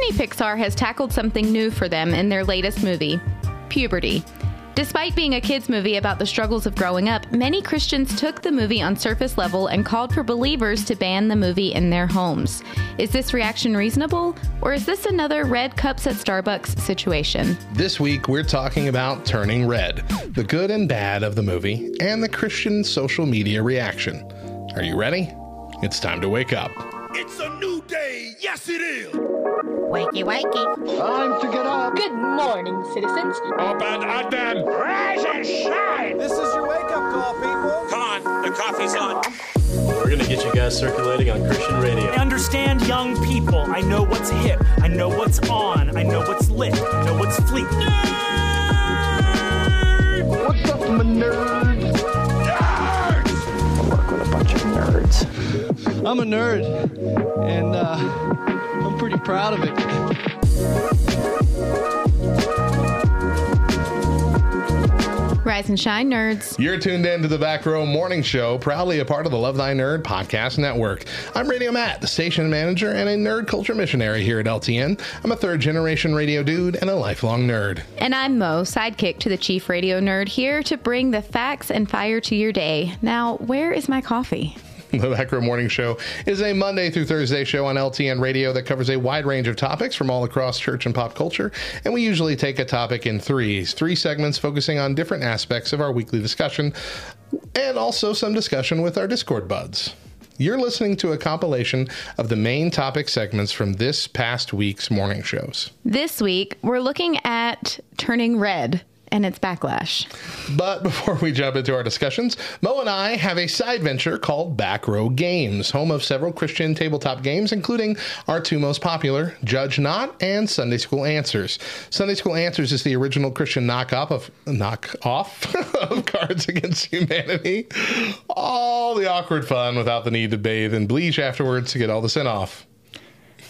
Disney Pixar has tackled something new for them in their latest movie puberty. Despite being a kids' movie about the struggles of growing up, many Christians took the movie on surface level and called for believers to ban the movie in their homes. Is this reaction reasonable, or is this another red cups at Starbucks situation? This week, we're talking about Turning Red, the good and bad of the movie, and the Christian social media reaction. Are you ready? It's time to wake up. It's a new day. Yes, it is. Wakey, wakey. Time to get up. Good morning, citizens. Up and Adnan. Rise and shine. This is your wake up call, people. Come on, the coffee's on. We're going to get you guys circulating on Christian radio. I understand young people. I know what's hip. I know what's on. I know what's lit. I know what's fleet. What's up, my nerds? Nerds! I work with a bunch of nerds. I'm a nerd, and uh, I'm pretty proud of it. Rise and shine, nerds. You're tuned in to the Back Row Morning Show, proudly a part of the Love Thy Nerd podcast network. I'm Radio Matt, the station manager and a nerd culture missionary here at LTN. I'm a third generation radio dude and a lifelong nerd. And I'm Mo, sidekick to the chief radio nerd, here to bring the facts and fire to your day. Now, where is my coffee? The Back Row Morning Show is a Monday through Thursday show on LTN Radio that covers a wide range of topics from all across church and pop culture. And we usually take a topic in threes, three segments focusing on different aspects of our weekly discussion, and also some discussion with our Discord buds. You're listening to a compilation of the main topic segments from this past week's morning shows. This week, we're looking at Turning Red and its backlash. But before we jump into our discussions, Mo and I have a side venture called Back Row Games, home of several Christian tabletop games, including our two most popular, Judge Not and Sunday School Answers. Sunday School Answers is the original Christian knockoff of knockoff of Cards Against Humanity. All the awkward fun without the need to bathe and bleach afterwards to get all the sin off.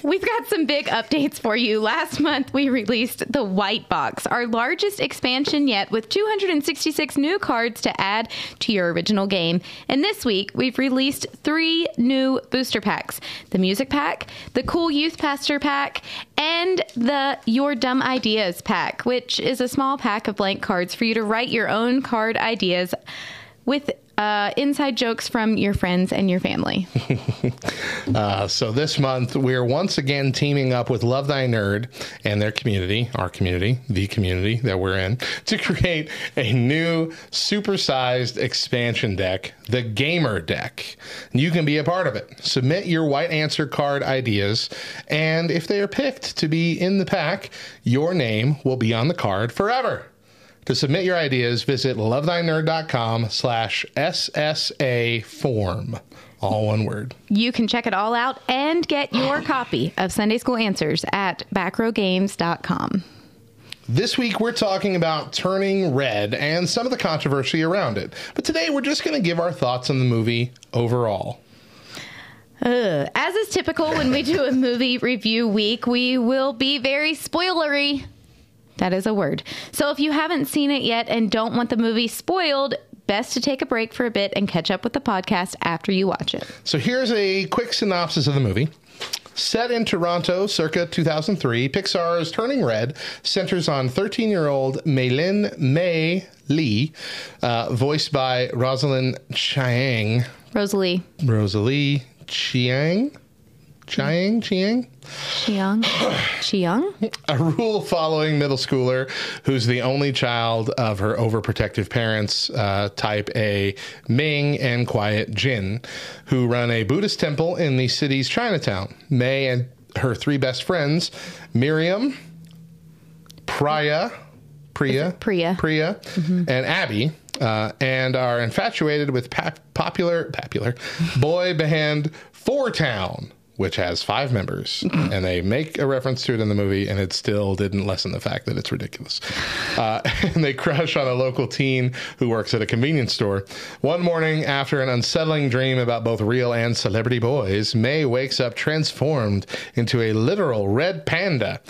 We've got some big updates for you. Last month, we released the White Box, our largest expansion yet, with 266 new cards to add to your original game. And this week, we've released three new booster packs the Music Pack, the Cool Youth Pastor Pack, and the Your Dumb Ideas Pack, which is a small pack of blank cards for you to write your own card ideas with uh, inside jokes from your friends and your family. uh, so this month we're once again teaming up with Love Thy Nerd and their community, our community, the community that we're in, to create a new supersized expansion deck, the Gamer Deck. You can be a part of it. Submit your white answer card ideas, and if they are picked to be in the pack, your name will be on the card forever. To submit your ideas, visit lovethynerd.com slash SSA form. All one word. You can check it all out and get your copy of Sunday School Answers at backrowgames.com. This week, we're talking about Turning Red and some of the controversy around it. But today, we're just going to give our thoughts on the movie overall. Uh, as is typical when we do a movie review week, we will be very spoilery. That is a word. So if you haven't seen it yet and don't want the movie spoiled, best to take a break for a bit and catch up with the podcast after you watch it. So here's a quick synopsis of the movie. Set in Toronto circa 2003, Pixar's Turning Red centers on 13 year old Meilin May Lee, uh, voiced by Rosalind Chiang. Rosalie. Rosalie Chiang? Chiang? Chiang? Chiang? Chiang? A rule following middle schooler who's the only child of her overprotective parents, uh, type A Ming and Quiet Jin, who run a Buddhist temple in the city's Chinatown. May and her three best friends, Miriam, Priya, Priya, Priya, Priya, mm-hmm. and Abby, uh, and are infatuated with pap- popular, popular boy band Four Town which has five members, and they make a reference to it in the movie, and it still didn't lessen the fact that it's ridiculous. Uh, and they crush on a local teen who works at a convenience store. One morning, after an unsettling dream about both real and celebrity boys, May wakes up transformed into a literal red panda.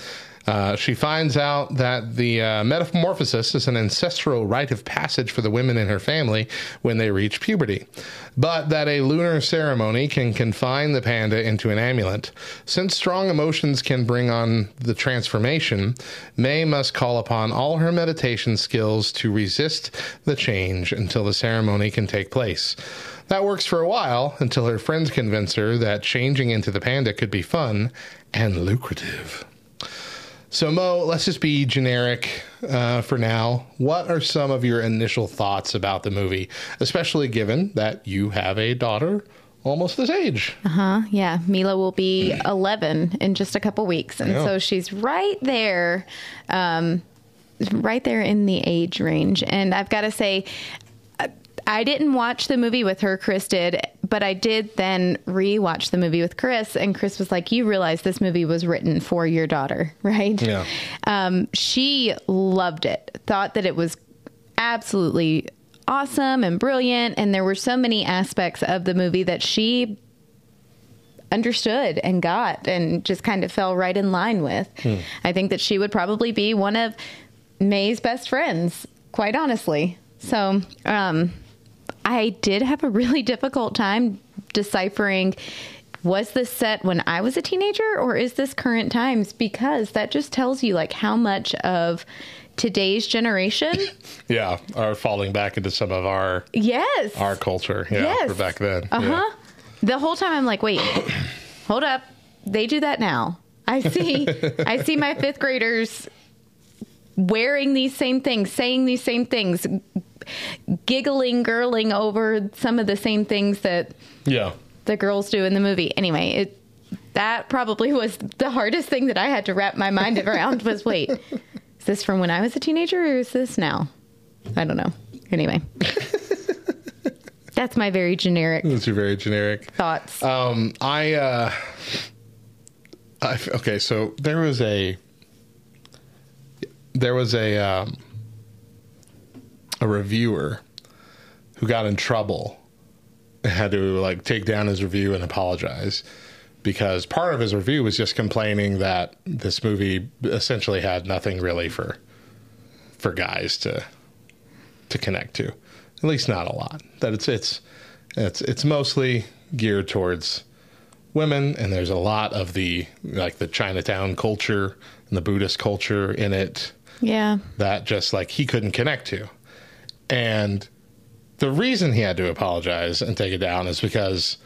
Uh, she finds out that the uh, metamorphosis is an ancestral rite of passage for the women in her family when they reach puberty, but that a lunar ceremony can confine the panda into an amulet. Since strong emotions can bring on the transformation, May must call upon all her meditation skills to resist the change until the ceremony can take place. That works for a while until her friends convince her that changing into the panda could be fun and lucrative. So, Mo, let's just be generic uh, for now. What are some of your initial thoughts about the movie, especially given that you have a daughter almost this age? Uh huh. Yeah. Mila will be 11 in just a couple weeks. And so she's right there, um, right there in the age range. And I've got to say, I didn't watch the movie with her, Chris did, but I did then rewatch the movie with Chris. And Chris was like, You realize this movie was written for your daughter, right? Yeah. Um, she loved it, thought that it was absolutely awesome and brilliant. And there were so many aspects of the movie that she understood and got and just kind of fell right in line with. I think that she would probably be one of May's best friends, quite honestly. So, um, I did have a really difficult time deciphering was this set when I was a teenager or is this current times because that just tells you like how much of today's generation Yeah, are falling back into some of our yes our culture. Yeah, Yes. back then. Uh huh. Yeah. The whole time I'm like, wait, hold up. They do that now. I see. I see my fifth graders wearing these same things, saying these same things, giggling, girling over some of the same things that Yeah. the girls do in the movie. Anyway, it that probably was the hardest thing that I had to wrap my mind around was wait, is this from when I was a teenager or is this now? I don't know. Anyway. That's my very generic Those are very generic. thoughts. Um, I, uh, I, okay, so there was a, there was a, um, a reviewer who got in trouble had to like take down his review and apologize because part of his review was just complaining that this movie essentially had nothing really for, for guys to, to connect to, at least not a lot. That it's it's it's it's mostly geared towards women, and there's a lot of the like the Chinatown culture and the Buddhist culture in it yeah. that just like he couldn't connect to. And the reason he had to apologize and take it down is because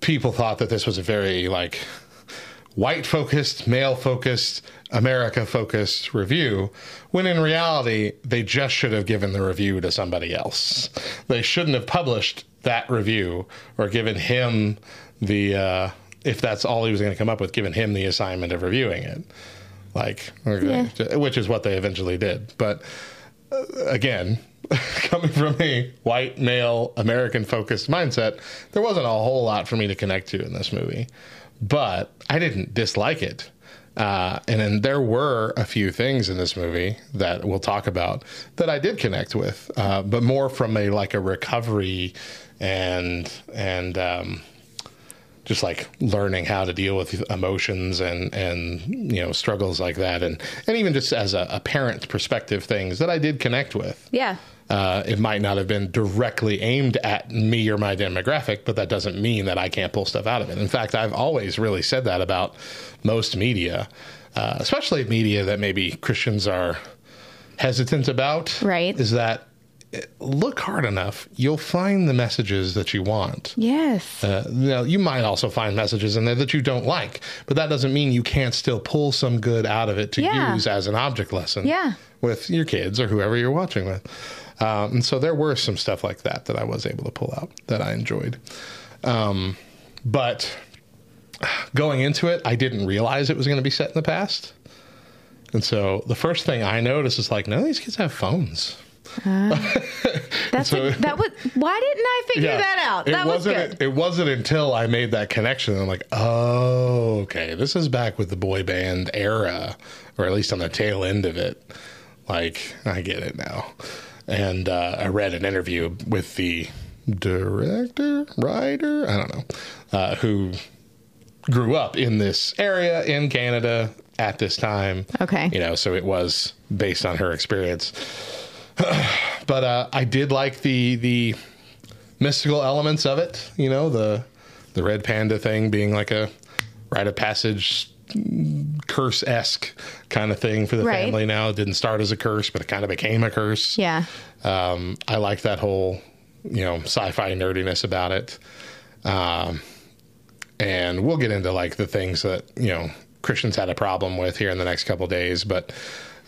people thought that this was a very like white focused, male focused, America focused review, when in reality, they just should have given the review to somebody else. They shouldn't have published that review or given him the, uh, if that's all he was going to come up with, given him the assignment of reviewing it. Like, okay, which is what they eventually did. But uh, again, coming from a white male American focused mindset, there wasn't a whole lot for me to connect to in this movie. But I didn't dislike it. Uh, and then there were a few things in this movie that we'll talk about that I did connect with, uh, but more from a like a recovery and and um, just like learning how to deal with emotions and and you know struggles like that, and and even just as a, a parent perspective, things that I did connect with. Yeah. Uh, it might not have been directly aimed at me or my demographic, but that doesn't mean that I can't pull stuff out of it. In fact, I've always really said that about most media, uh, especially media that maybe Christians are hesitant about. Right. Is that look hard enough, you'll find the messages that you want. Yes. Uh, now, you might also find messages in there that you don't like, but that doesn't mean you can't still pull some good out of it to Yeah. use as an object lesson Yeah. with your kids or whoever you're watching with. Um, and so there were some stuff like that that I was able to pull out that I enjoyed. Um, but going into it, I didn't realize it was going to be set in the past. And so the first thing I noticed is like, none of these kids have phones. That's so- a, that was. Why didn't I figure Yeah. that out? It That was wasn't. good. It wasn't until I made that connection. I'm like, oh, okay, this is back with the boy band era, or at least on the tail end of it. Like, I get it now. And uh, I read an interview with the director, writer, I don't know, uh, who grew up in this area in Canada at this time. Okay. You know, so it was based on her experience. but uh, I did like the the mystical elements of it. You know, the the red panda thing being like a rite of passage curse esque kind of thing for the Right. family. Now it didn't start as a curse, but it kind of became a curse. Yeah. Um, I like that whole, you know, sci-fi nerdiness about it. Um, and we'll get into like the things that you know Christians had a problem with here in the next couple days, but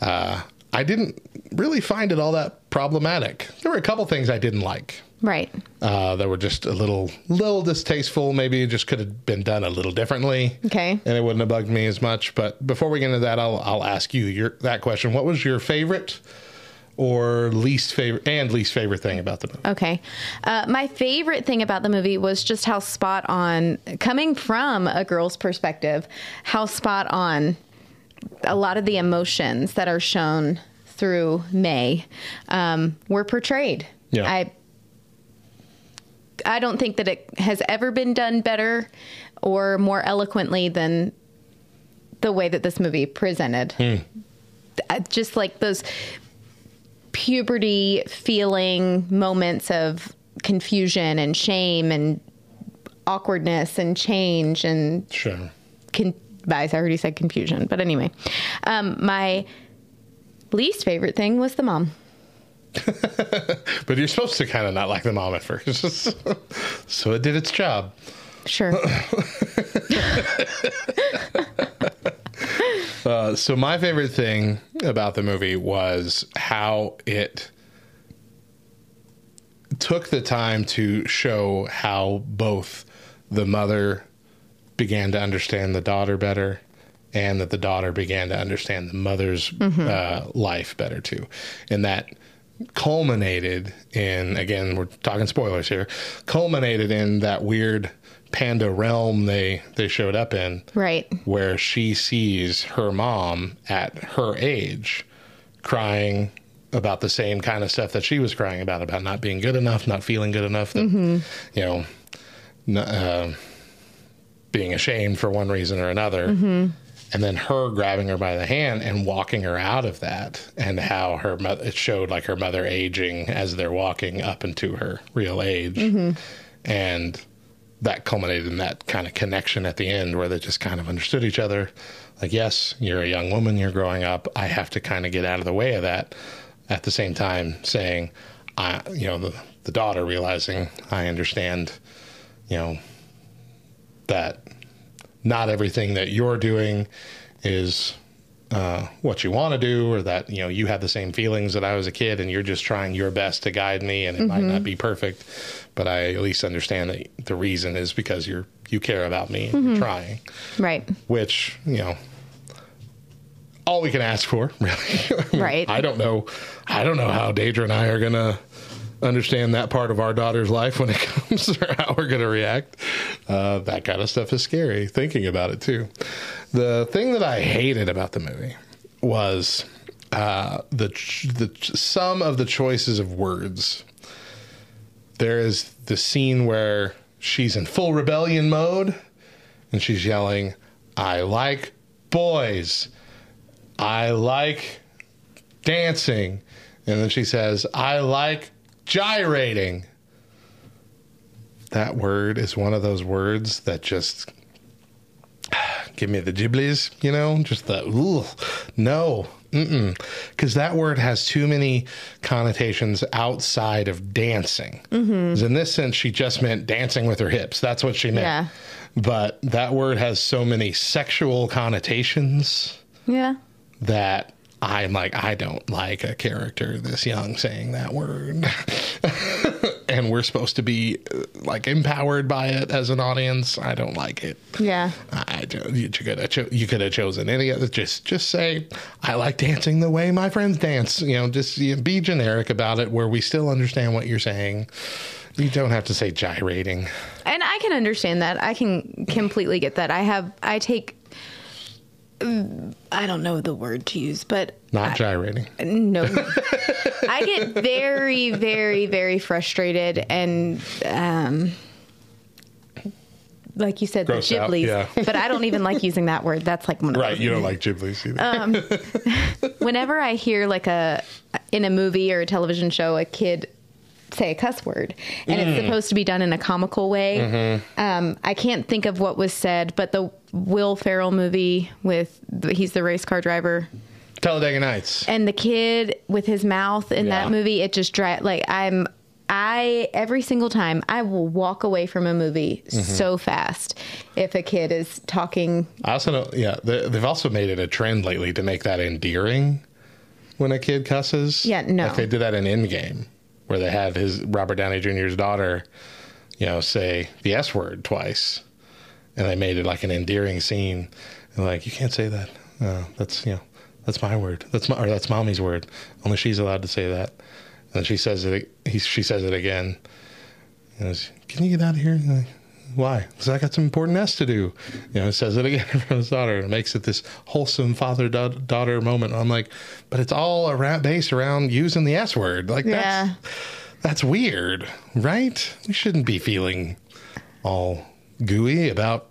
uh, I didn't really find it all that problematic. There were a couple things I didn't like Right. uh, that were just a little, little distasteful. Maybe it just could have been done a little differently. Okay. and it wouldn't have bugged me as much. But before we get into that, I'll I'll ask you your that question. What was your favorite or least favorite and least favorite thing about the movie? Okay. Uh, my favorite thing about the movie was just how spot on, coming from a girl's perspective, how spot on a lot of the emotions that are shown through May um, were portrayed. Yeah. I I don't think that it has ever been done better or more eloquently than the way that this movie presented. Uh, Just like those puberty feeling moments of confusion and shame and awkwardness and change and Sure. con- I already said confusion, but anyway, um, my least favorite thing was the mom. But you're supposed to kind of not like the mom at first, so it did its job. Sure. Uh, so my favorite thing about the movie was how it took the time to show how both the mother began to understand the daughter better and that the daughter began to understand the mother's uh, life better too. And that culminated in again we're talking spoilers here culminated in that weird panda realm they they showed up in. Right. where she sees her mom at her age crying about the same kind of stuff that she was crying about about not being good enough not feeling good enough that, you know uh, being ashamed for one reason or another. And then her grabbing her by the hand and walking her out of that and how her mother it showed like her mother aging as they're walking up into her real age. And that culminated in that kind of connection at the end where they just kind of understood each other. Like yes you're a young woman you're growing up. I have to kind of get out of the way of that. At the same time saying i you know the, the daughter realizing i understand you know that not everything that you're doing is uh, what you want to do, or that you know you have the same feelings that I was a kid, and you're just trying your best to guide me, and it might not be perfect, but I at least understand that the reason is because you're you care about me and you're trying, Right. which you know all we can ask for, really. Right. I don't know. I don't know how Deidre and I are gonna understand that part of our daughter's life when it comes, to how we're gonna react. Uh, that kind of stuff is scary. Thinking about it too. The thing that I hated about the movie was uh, the the some of the choices of words. There is the scene where she's in full rebellion mode, and she's yelling, "I like boys." I like dancing. And then she says, I like gyrating. That word is one of those words that just give me the giblies, you know, just the, ooh, no, Because that word has too many connotations outside of dancing. Mm-hmm. 'Cause In this sense, she just meant dancing with her hips. That's what she meant. Yeah. But that word has so many sexual connotations Yeah. that I'm like, I don't like a character this young saying that word. and we're supposed to be uh, like empowered by it as an audience. I don't like it. Yeah. I don't, you could have cho- you could have chosen any other. Just just say I like dancing the way my friends dance. You know, just you know, be generic about it, where we still understand what you're saying. You don't have to say gyrating. And I can understand that. I can completely get that. I have, I take, I don't know the word to use, but Not gyrating. no. I get very, very, very frustrated and um, like you said, Gross the out, Ghiblies. yeah. but I don't even like using that word. That's like one of Right, you don't like Ghibli's either. Whenever I hear like a in a movie or a television show a kid say a cuss word and Mm. it's supposed to be done in a comical way, Mm-hmm. um, I can't think of what was said. But the Will Ferrell movie with he's the race car driver Talladega Nights. and the kid with his mouth in Yeah. that movie it just dry like i'm i every single time i will walk away from a movie Mm-hmm. so fast if a kid is talking I also know, yeah, they, they've also made it a trend lately to make that endearing when a kid cusses. Yeah, no. Like they did that in Endgame, where they had his Robert Downey Jr.'s daughter, you know, say the S word twice, and they made it like an endearing scene. And like, you can't say that. No, that's you know, that's my word. That's my or that's mommy's word. Only she's allowed to say that. And she says it. He, she says it again. And Can you get out of here? Why? Because I got some important S to do. You know, it says it again from his daughter. and makes it this wholesome father daughter moment. I'm like, but it's all around based around using the S word. Like Yeah. that's that's weird, right? We shouldn't be feeling all gooey about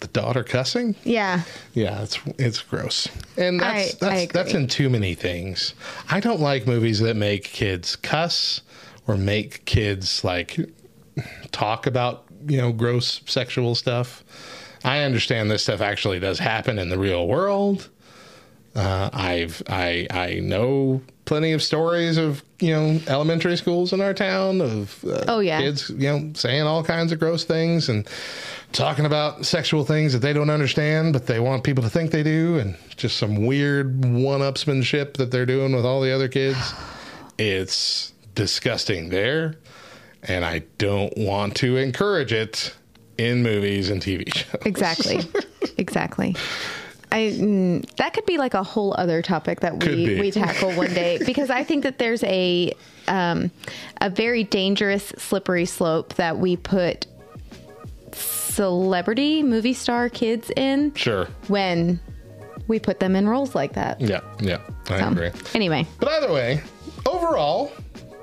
the daughter cussing. yeah Yeah, it's it's gross, and that's I- I that's agree. that's in too many things. I don't like movies that make kids cuss or make kids like talk about you know gross sexual stuff. I understand this stuff actually does happen in the real world. Uh, I've I I know plenty of stories of you know elementary schools in our town of uh, Oh, yeah. kids you know saying all kinds of gross things and talking about sexual things that they don't understand but they want people to think they do and just some weird one-upsmanship that they're doing with all the other kids. It's disgusting there, and I don't want to encourage it in movies and TV shows. exactly exactly I mm, that could be like a whole other topic that we we tackle one day because I think that there's a um, a very dangerous slippery slope that we put celebrity movie star kids in Sure. when we put them in roles like that. Yeah. Yeah. I So, agree. Anyway, But either way, overall,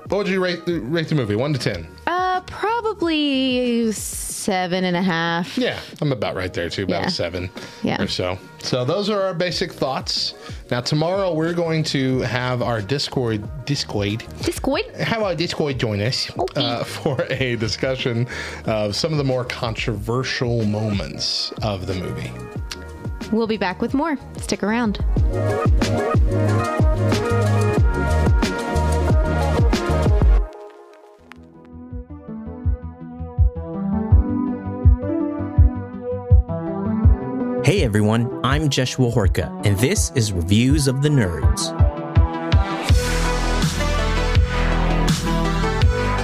what would you rate the, rate the movie? One to ten? uh, probably seven and a half. Yeah, I'm about right there too, about Yeah. a seven Yeah. or so. So those are our basic thoughts. Now tomorrow we're going to have our Discord Discord Discord. have our Discord join us uh, for a discussion of some of the more controversial moments of the movie. We'll be back with more. Stick around. Hey everyone, I'm Joshua Horka, and this is Reviews of the Nerds.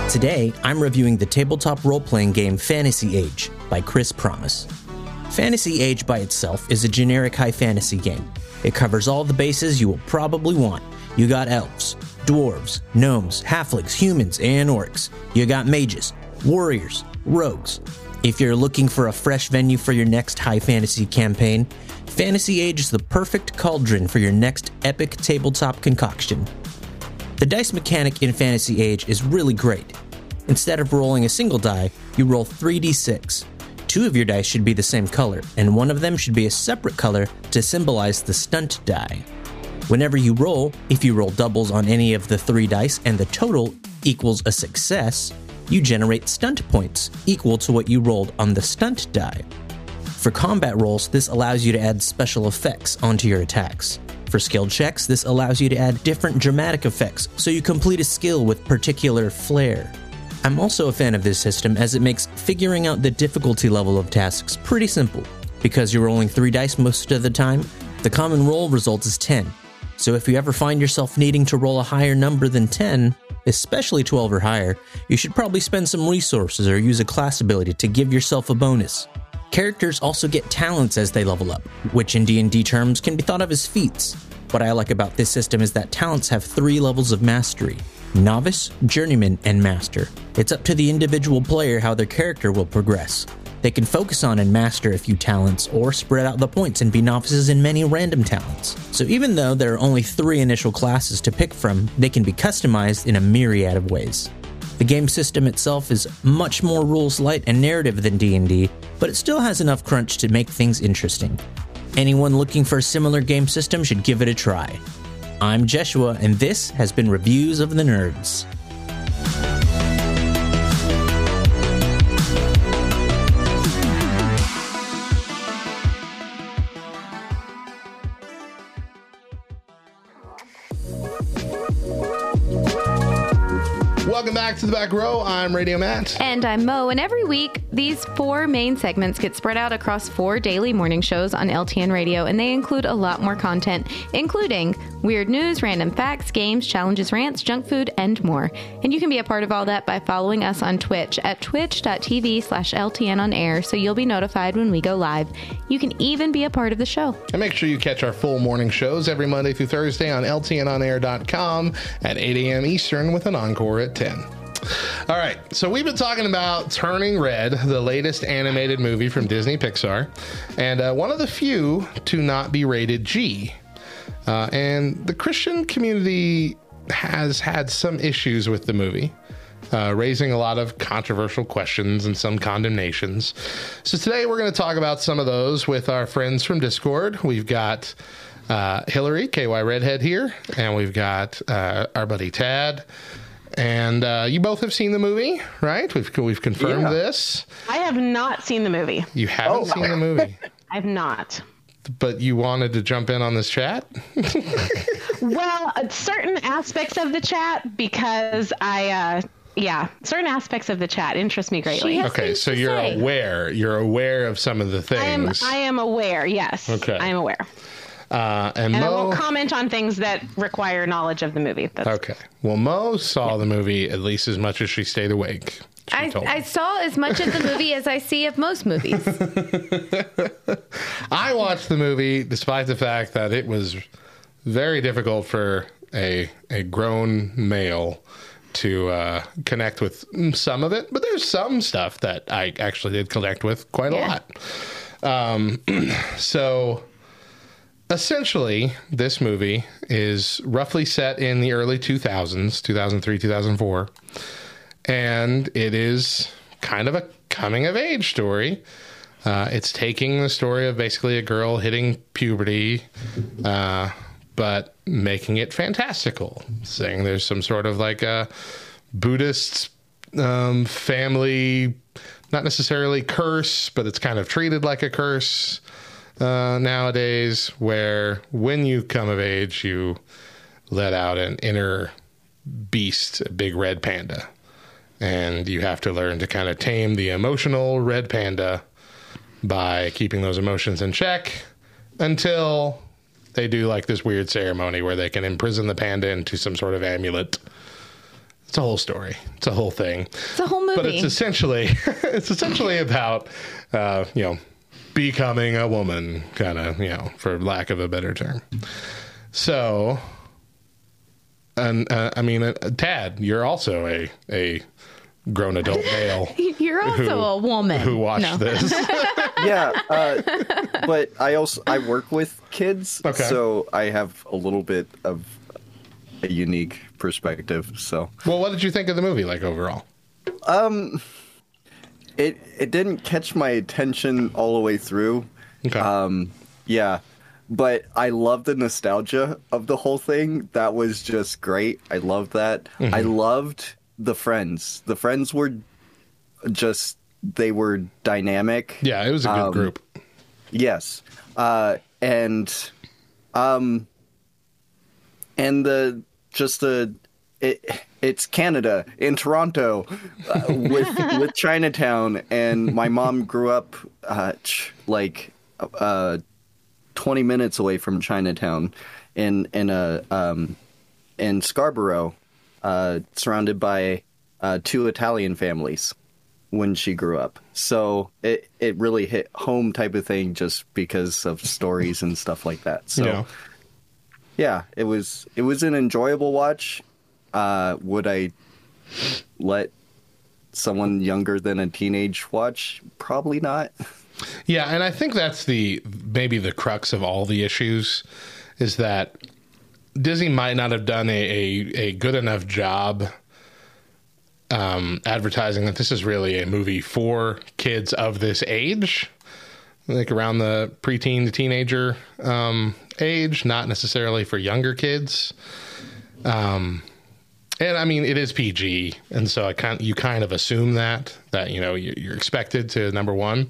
Today, I'm reviewing the tabletop role playing game Fantasy Age by Chris Pramas. Fantasy Age by itself is a generic high fantasy game. It covers all the bases you will probably want. You got elves, dwarves, gnomes, halflings, humans, and orcs. You got mages, warriors, rogues. If you're looking for a fresh venue for your next high fantasy campaign, Fantasy Age is the perfect cauldron for your next epic tabletop concoction. The dice mechanic in Fantasy Age is really great. Instead of rolling a single die, you roll 3d6. Two of your dice should be the same color, and one of them should be a separate color to symbolize the stunt die. Whenever you roll, if you roll doubles on any of the three dice and the total equals a success, you generate stunt points equal to what you rolled on the stunt die. For combat rolls, this allows you to add special effects onto your attacks. For skill checks, this allows you to add different dramatic effects so you complete a skill with particular flair. I'm also a fan of this system as it makes figuring out the difficulty level of tasks pretty simple. Because you're rolling 3 dice most of the time, the common roll result is 10. So if you ever find yourself needing to roll a higher number than 10, especially 12 or higher, you should probably spend some resources or use a class ability to give yourself a bonus. Characters also get talents as they level up, which in D&D terms can be thought of as feats. What I like about this system is that talents have 3 levels of mastery: novice, journeyman, and master. It's up to the individual player how their character will progress. They can focus on and master a few talents, or spread out the points and be novices in many random talents. So even though there are only three initial classes to pick from, they can be customized in a myriad of ways. The game system itself is much more rules light and narrative than D&D, but it still has enough crunch to make things interesting. Anyone looking for a similar game system should give it a try. I'm Jeshua, and this has been Reviews of the Nerds. Welcome back to the back row. I'm Radio Matt. And I'm Mo, and every week these four main segments get spread out across four daily morning shows on LTN Radio, and they include a lot more content, including weird news, random facts, games, challenges, rants, junk food, and more. And you can be a part of all that by following us on Twitch at twitch.tv slash LTN on air, so you'll be notified when we go live. You can even be a part of the show. And make sure you catch our full morning shows every Monday through Thursday on LTNOnAir.com at 8 a.m. Eastern with an encore at 10. All right, so we've been talking about Turning Red, the latest animated movie from Disney Pixar, and uh, one of the few to not be rated G. Uh, and the Christian community has had some issues with the movie. Uh, raising a lot of controversial questions and some condemnations. So, today we're going to talk about some of those with our friends from Discord. We've got uh, Hillary, KY Redhead, here, and we've got uh, our buddy Tad. And uh, you both have seen the movie, right? We've we've confirmed Yeah. this. I have not seen the movie. You haven't Oh. seen the movie, I've not. but you wanted to jump in on this chat. Well, uh, certain aspects of the chat because I, uh, yeah, certain aspects of the chat interest me greatly. okay, so you're aware. You're aware of some of the I am. things. I am aware. Yes. Okay. I am aware, uh, and, and I Mo. won't comment on things that require knowledge of the movie. That's Okay. Well, Mo saw the movie at least as much as she stayed awake. She I. I saw as much of the movie as I see of most movies. I watched the movie despite the fact that it was very difficult for a a grown male to uh, connect with some of it, but there's some stuff that I actually did connect with quite a lot. Um, so essentially, this movie is roughly set in the early 2000s, 2003, 2004, and it is kind of a coming of age story. Uh, it's taking the story of basically a girl hitting puberty, uh, but making it fantastical, saying there's some sort of like a Buddhist um, family, not necessarily curse, but it's kind of treated like a curse uh, nowadays, where when you come of age, you let out an inner beast, a big red panda. And you have to learn to kind of tame the emotional red panda by keeping those emotions in check until they do like this weird ceremony where they can imprison the panda into some sort of amulet. It's a whole story. It's a whole thing. It's a whole movie. But it's essentially it's essentially about uh, you know becoming a woman, kind of you know, for lack of a better term. So, and uh, I mean, uh, Tad, you're also a a grown adult male You're also who- a woman who watched No. this. yeah, uh, but I also I work with kids, Okay. so I have a little bit of a unique perspective. So, well, what did you think of the movie, like overall? um, it it didn't catch my attention all the way through. Okay. Um, yeah, but I love the nostalgia of the whole thing. That was just great. I loved that. Mhm. I loved the friends. The friends were just they were dynamic. Yeah, it was a good Um, group. Yes. Uh, and um and the just the it it's Canada in Toronto uh, with with Chinatown and my mom grew up uh ch- like uh 20 minutes away from Chinatown in in a um in Scarborough uh surrounded by uh two Italian families when she grew up. So it it really hit home type of thing just because of stories and stuff like that. So Yeah. yeah, it was it was an enjoyable watch. Uh would I let someone younger than a teenage watch? Probably not. Yeah, and I think that's the maybe the crux of all the issues is that Disney might not have done a, a, a good enough job um, advertising that this is really a movie for kids of this age, like around the preteen to teenager um, age, not necessarily for younger kids. Um, and I mean, it is PG, and so I kind you kind of assume that that you know you- you're expected to number one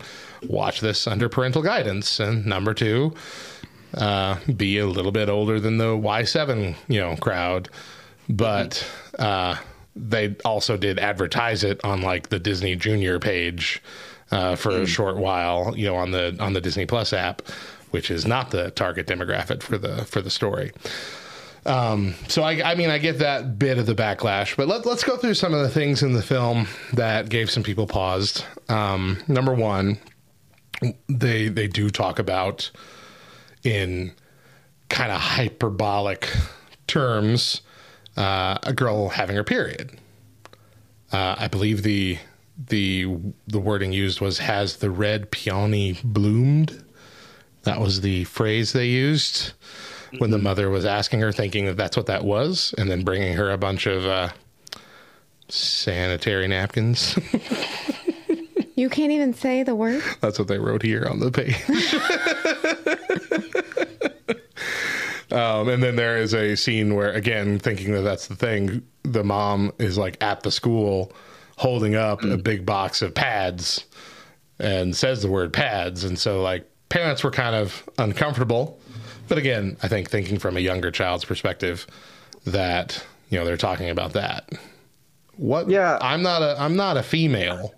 watch this under parental guidance, and number two uh, be a little bit older than the Y7 you know crowd, but uh, they also did advertise it on like the Disney Junior page uh, for a short while, you know, on the on the Disney Plus app, which is not the target demographic for the for the story. Um, so I, I mean, I get that bit of the backlash, but let, let's go through some of the things in the film that gave some people paused. Um, number one, they they do talk about in kind of hyperbolic terms uh, a girl having her period. Uh, I believe the the the wording used was "has the red peony bloomed." That was the phrase they used when the mother was asking her, thinking that that's what that was, and then bringing her a bunch of uh, sanitary napkins. You can't even say the word. That's what they wrote here on the page. um, and then there is a scene where, again, thinking that that's the thing, the mom is like at the school holding up a big box of pads and says the word pads. And so, like, parents were kind of uncomfortable. But again, I think thinking from a younger child's perspective that, you know, they're talking about that. What? Yeah. I'm not a, I'm not a female.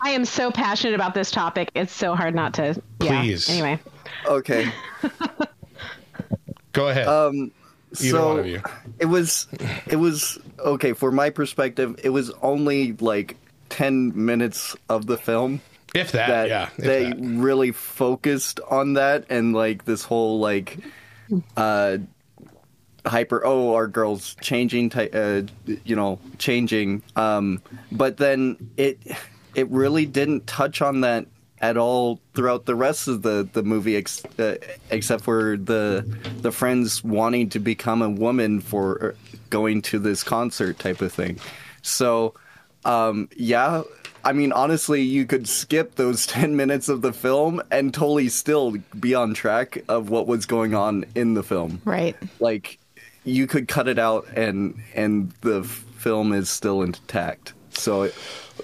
I am so passionate about this topic. It's so hard not to. Please. Yeah. Anyway. Okay. Go ahead. Um, Either so one of you. it was, it was okay. For my perspective, it was only like ten minutes of the film. If that, yeah, if they that. really focused on that and like this whole like, uh, hyper. Oh, our girls changing, ty- uh, you know, changing. Um, but then it, it really didn't touch on that at all throughout the rest of the the movie, ex- uh, except for the the friends wanting to become a woman for going to this concert type of thing. So, um, yeah. I mean, honestly, you could skip those 10 minutes of the film and totally still be on track of what was going on in the film. Right. Like, you could cut it out and and the f- film is still intact. So, it,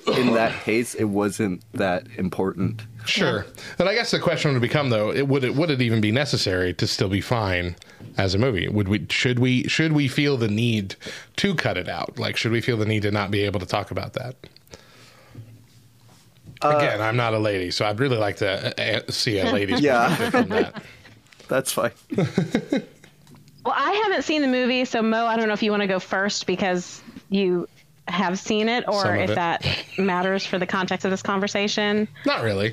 in that case, it wasn't that important. Sure. And I guess the question would become though, it would it would it even be necessary to still be fine as a movie? Would we should we should we feel the need to cut it out? Like should we feel the need to not be able to talk about that? Again, I'm not a lady, so I'd really like to uh, uh, see a lady's Yeah. perspective from that. That's fine. Well, I haven't seen the movie, so Mo, I don't know if you want to go first because you have seen it, or if it. that matters for the context of this conversation. Not really.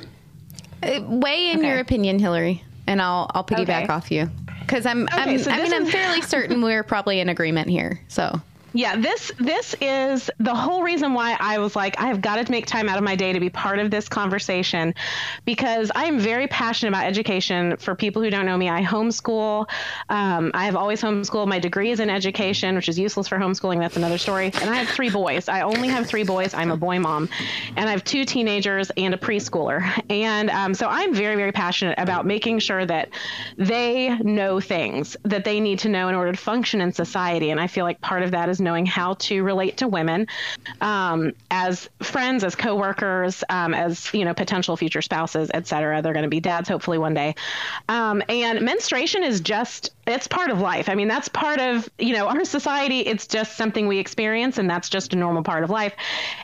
Uh, Weigh in your opinion, Hillary, and I'll I'll piggyback Okay. off you because I'm, Okay, I'm so I mean I'm fairly certain we're probably in agreement here. So Yeah, this this is the whole reason why I was like, I have got to make time out of my day to be part of this conversation because I am very passionate about education. For people who don't know me, I homeschool. Um, I have always homeschooled. My degree is in education, which is useless for homeschooling. That's another story. And I have three boys. I only have three boys. I'm a boy mom, and I have two teenagers and a preschooler. And um, so I'm very very passionate about making sure that they know things that they need to know in order to function in society. And I feel like part of that is knowing how to relate to women um, as friends, as coworkers, um, as you know, potential future spouses, etc. They're going to be dads hopefully one day. Um, and menstruation is just it's part of life. I mean, that's part of you know our society. It's just something we experience, and that's just a normal part of life.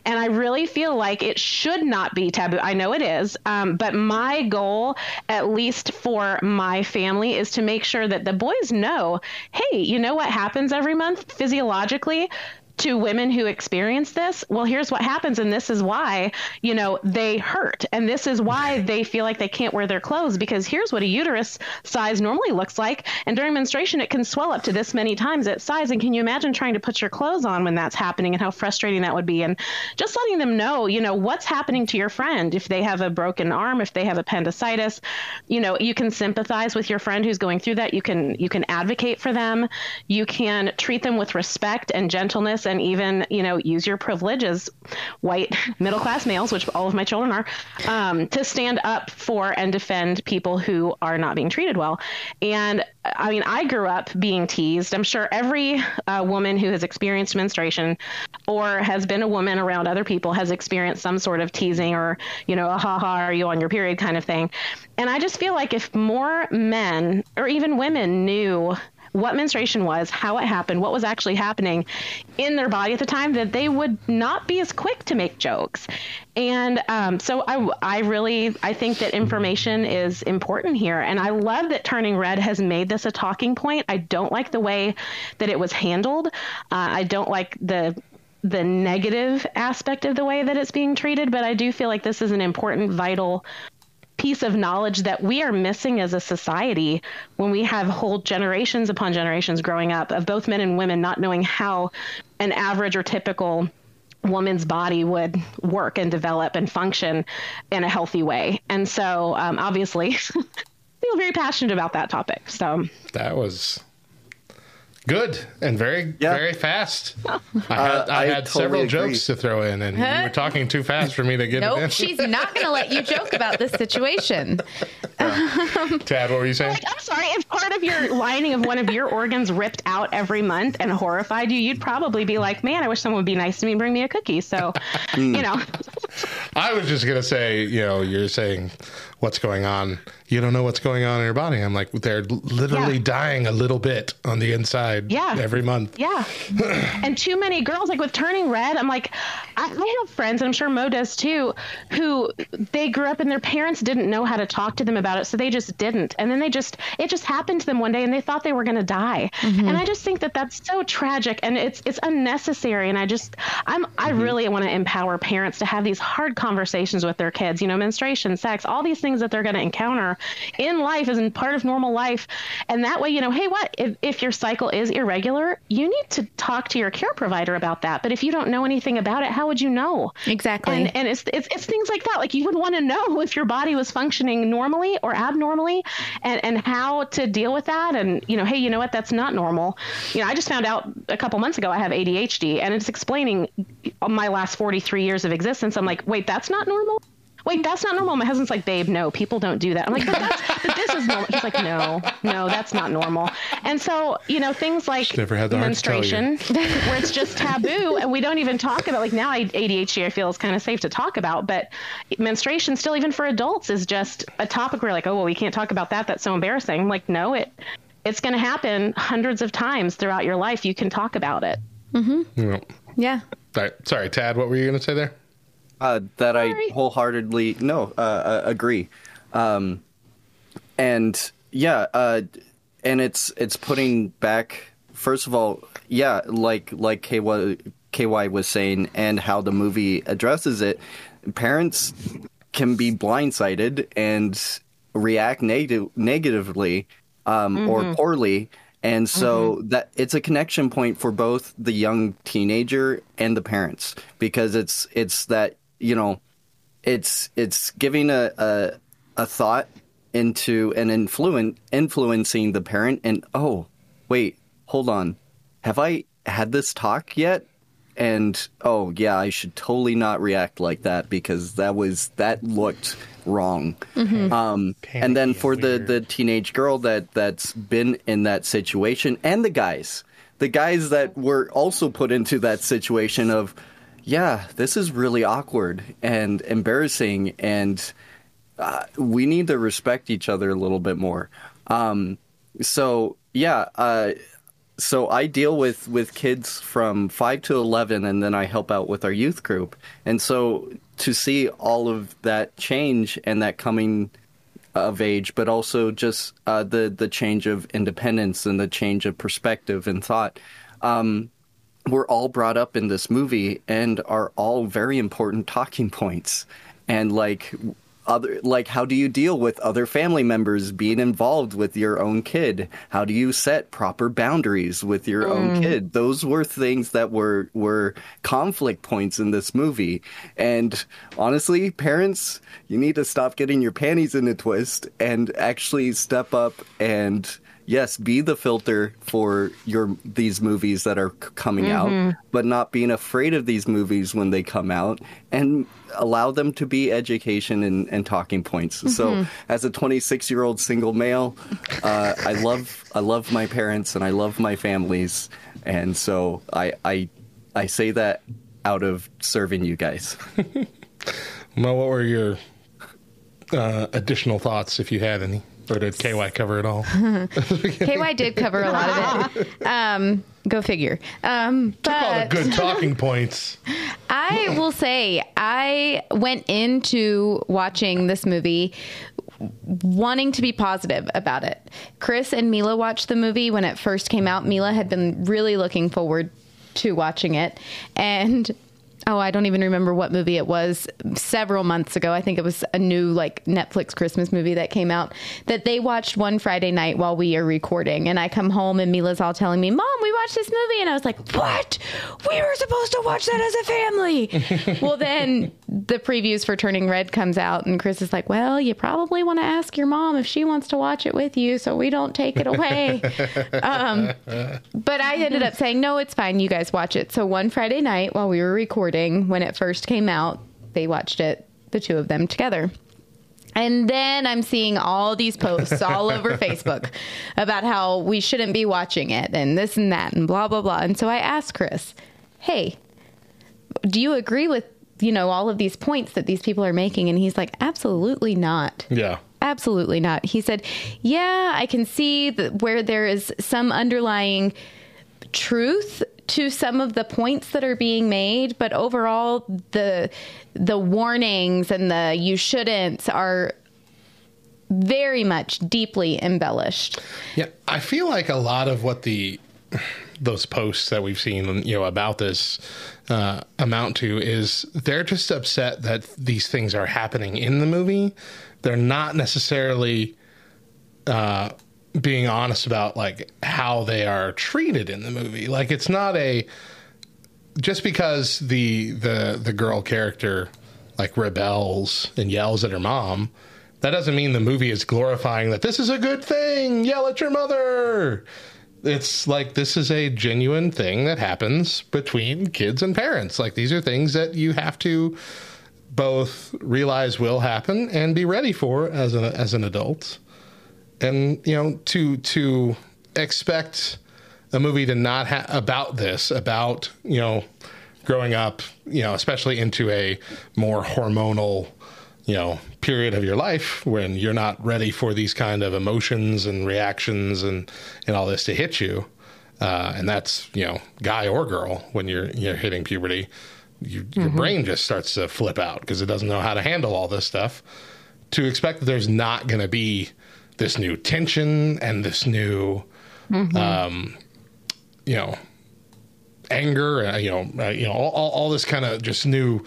And I really feel like it should not be taboo. I know it is, um, but my goal, at least for my family, is to make sure that the boys know, hey, you know what happens every month physiologically quickly to women who experience this well here's what happens and this is why you know they hurt and this is why they feel like they can't wear their clothes because here's what a uterus size normally looks like and during menstruation it can swell up to this many times its size and can you imagine trying to put your clothes on when that's happening and how frustrating that would be and just letting them know you know what's happening to your friend if they have a broken arm if they have appendicitis you know you can sympathize with your friend who's going through that you can you can advocate for them you can treat them with respect and gentleness and even you know use your privilege as white middle class males, which all of my children are, um, to stand up for and defend people who are not being treated well. And I mean, I grew up being teased. I'm sure every uh, woman who has experienced menstruation or has been a woman around other people has experienced some sort of teasing or, you know, a ha ha, are you on your period kind of thing. And I just feel like if more men or even women knew what menstruation was, how it happened, what was actually happening in their body at the time, that they would not be as quick to make jokes. And um, so I, I really I think that information is important here, and I love that Turning Red has made this a talking point. I don't like the way that it was handled. Uh, I don't like the the negative aspect of the way that it's being treated, but I do feel like this is an important, vital piece of knowledge that we are missing as a society when we have whole generations upon generations growing up of both men and women not knowing how an average or typical woman's body would work and develop and function in a healthy way. And so, um, obviously, feel very passionate about that topic. So that was Good and very yeah. very fast. I had, uh, I had totally several agree. jokes to throw in, and huh? you were talking too fast for me to get nope, it in. she's not going to let you joke about this situation. Tad, what were you saying? Like, I'm sorry. If part of your lining of one of your organs ripped out every month and horrified you, you'd probably be like, "Man, I wish someone would be nice to me and bring me a cookie." So, mm. you know. I was just going to say, you know, you're saying what's going on. You don't know what's going on in your body. I'm like, they're literally yeah. dying a little bit on the inside yeah. every month. Yeah. and too many girls, like with turning red, I'm like, I, I have friends, and I'm sure Mo does too, who they grew up and their parents didn't know how to talk to them about it. So they just didn't. And then they just, it just happened to them one day and they thought they were going to die. Mm-hmm. And I just think that that's so tragic and it's, it's unnecessary. And I just, I'm, mm-hmm. I really want to empower parents to have these hard conversations with their kids, you know, menstruation, sex, all these things things that they're going to encounter in life as in part of normal life. And that way, you know, hey, what if, if your cycle is irregular, you need to talk to your care provider about that. But if you don't know anything about it, how would you know? Exactly. And, and it's, it's, it's things like that. Like you would want to know if your body was functioning normally or abnormally and, and how to deal with that. And, you know, hey, you know what? That's not normal. You know, I just found out a couple months ago I have ADHD and it's explaining my last 43 years of existence. I'm like, wait, that's not normal? Wait, that's not normal. My husband's like, babe, no, people don't do that. I'm like, but, that's, but this is normal. He's like, no, no, that's not normal. And so, you know, things like menstruation, where it's just taboo, and we don't even talk about. Like now, ADHD, I feel is kind of safe to talk about, but menstruation, still, even for adults, is just a topic where like, oh, well, we can't talk about that. That's so embarrassing. I'm like, no, it it's going to happen hundreds of times throughout your life. You can talk about it. Mm-hmm. Yeah. Right. Sorry, Tad. What were you going to say there? Uh, that Sorry. I wholeheartedly no uh, uh, agree, um, and yeah, uh, and it's it's putting back. First of all, yeah, like like KY, KY was saying, and how the movie addresses it. Parents can be blindsided and react neg- negatively um, mm-hmm. or poorly and so mm-hmm. that it's a connection point for both the young teenager and the parents because it's it's that you know, it's it's giving a a, a thought into an influence influencing the parent and oh wait hold on. Have i had this talk yet? And oh yeah i should totally not react like that because that was that looked wrong. Mm-hmm. um, and then for the the teenage girl that that's been in that situation and the guys the guys that were also put into that situation of yeah, this is really awkward and embarrassing, and uh, we need to respect each other a little bit more. Um, so yeah, uh, so I deal with with kids from five to eleven, and then I help out with our youth group, and so to see all of that change and that coming of age, but also just uh, the the change of independence and the change of perspective and thought. Um, were all brought up in this movie and are all very important talking points. And like other like how do you deal with other family members being involved with your own kid? How do you set proper boundaries with your mm. own kid? Those were things that were were conflict points in this movie. And honestly, parents, you need to stop getting your panties in a twist and actually step up and yes, be the filter for your these movies that are c- coming Mhm. out, but not being afraid of these movies when they come out and allow them to be education and, and talking points. So, Mhm. as a 26 year old single male, uh, I love I love my parents and I love my families, and so I I I say that out of serving you guys. Well, what were your uh, additional thoughts, if you had any, or did KY cover it all? KY did cover a lot of it. Um, go figure. Um, All the but good talking points. I will say I went into watching this movie wanting to be positive about it. Chris and Mila watched the movie when it first came out. Mila had been really looking forward to watching it and oh, I don't even remember what movie it was several months ago. I think it was a new like Netflix Christmas movie that came out that they watched one Friday night while we are recording. And I come home and Mila's all telling me, Mom, we watched this movie. And I was like, What? We were supposed to watch that as a family. well, then the previews for Turning Red comes out, and Chris is like, Well, you probably want to ask your mom if she wants to watch it with you so we don't take it away. um, but I ended up saying, no, it's fine. You guys watch it. So one Friday night while we were recording, when it first came out, they watched it, the two of them together. And then I'm seeing all these posts all over Facebook about how we shouldn't be watching it and this and that and blah, blah, blah. And so I asked Chris, hey, do you agree with, you know, all of these points that these people are making? And he's like, absolutely not. Yeah. Absolutely not. He said, "Yeah, I can see that where there is some underlying truth to some of the points that are being made, but overall the the warnings and the you shouldn't are very much deeply embellished." Yeah, I feel like a lot of what the those posts that we've seen, you know, about this uh, amount to is they're just upset that these things are happening in the movie. They're not necessarily uh, being honest about like how they are treated in the movie. Like it's not a just because the the the girl character like rebels and yells at her mom that doesn't mean the movie is glorifying that this is a good thing yell at your mother it's like this is a genuine thing that happens between kids and parents. Like these are things that you have to both realize will happen and be ready for as a as an adult. And you know to to expect a movie to not ha- about this about you know growing up you know especially into a more hormonal you know period of your life when you're not ready for these kind of emotions and reactions and and all this to hit you uh, and that's you know guy or girl when you're you're hitting puberty you, your Mhm. brain just starts to flip out because it doesn't know how to handle all this stuff to expect that there's not going to be this new tension and this new Mhm. um, you know anger uh, you know uh, you know all, all, all this kind of just new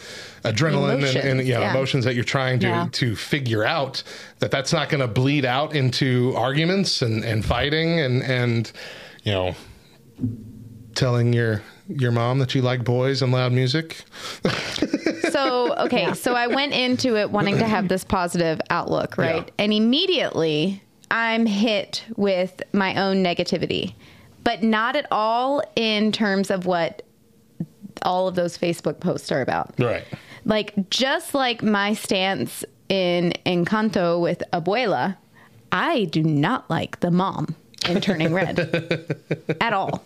adrenaline and, and Emotions, you know, yeah. emotions that you're trying to Yeah. to figure out that that's not going to bleed out into arguments and and fighting and and you know telling your your mom that you like boys and loud music. So okay so i went into it wanting to have this positive outlook right? And immediately i'm hit with my own negativity but not at all in terms of what all of those facebook posts are about. Right. Like just like my stance in encanto with abuela i do not like the mom in turning red at all.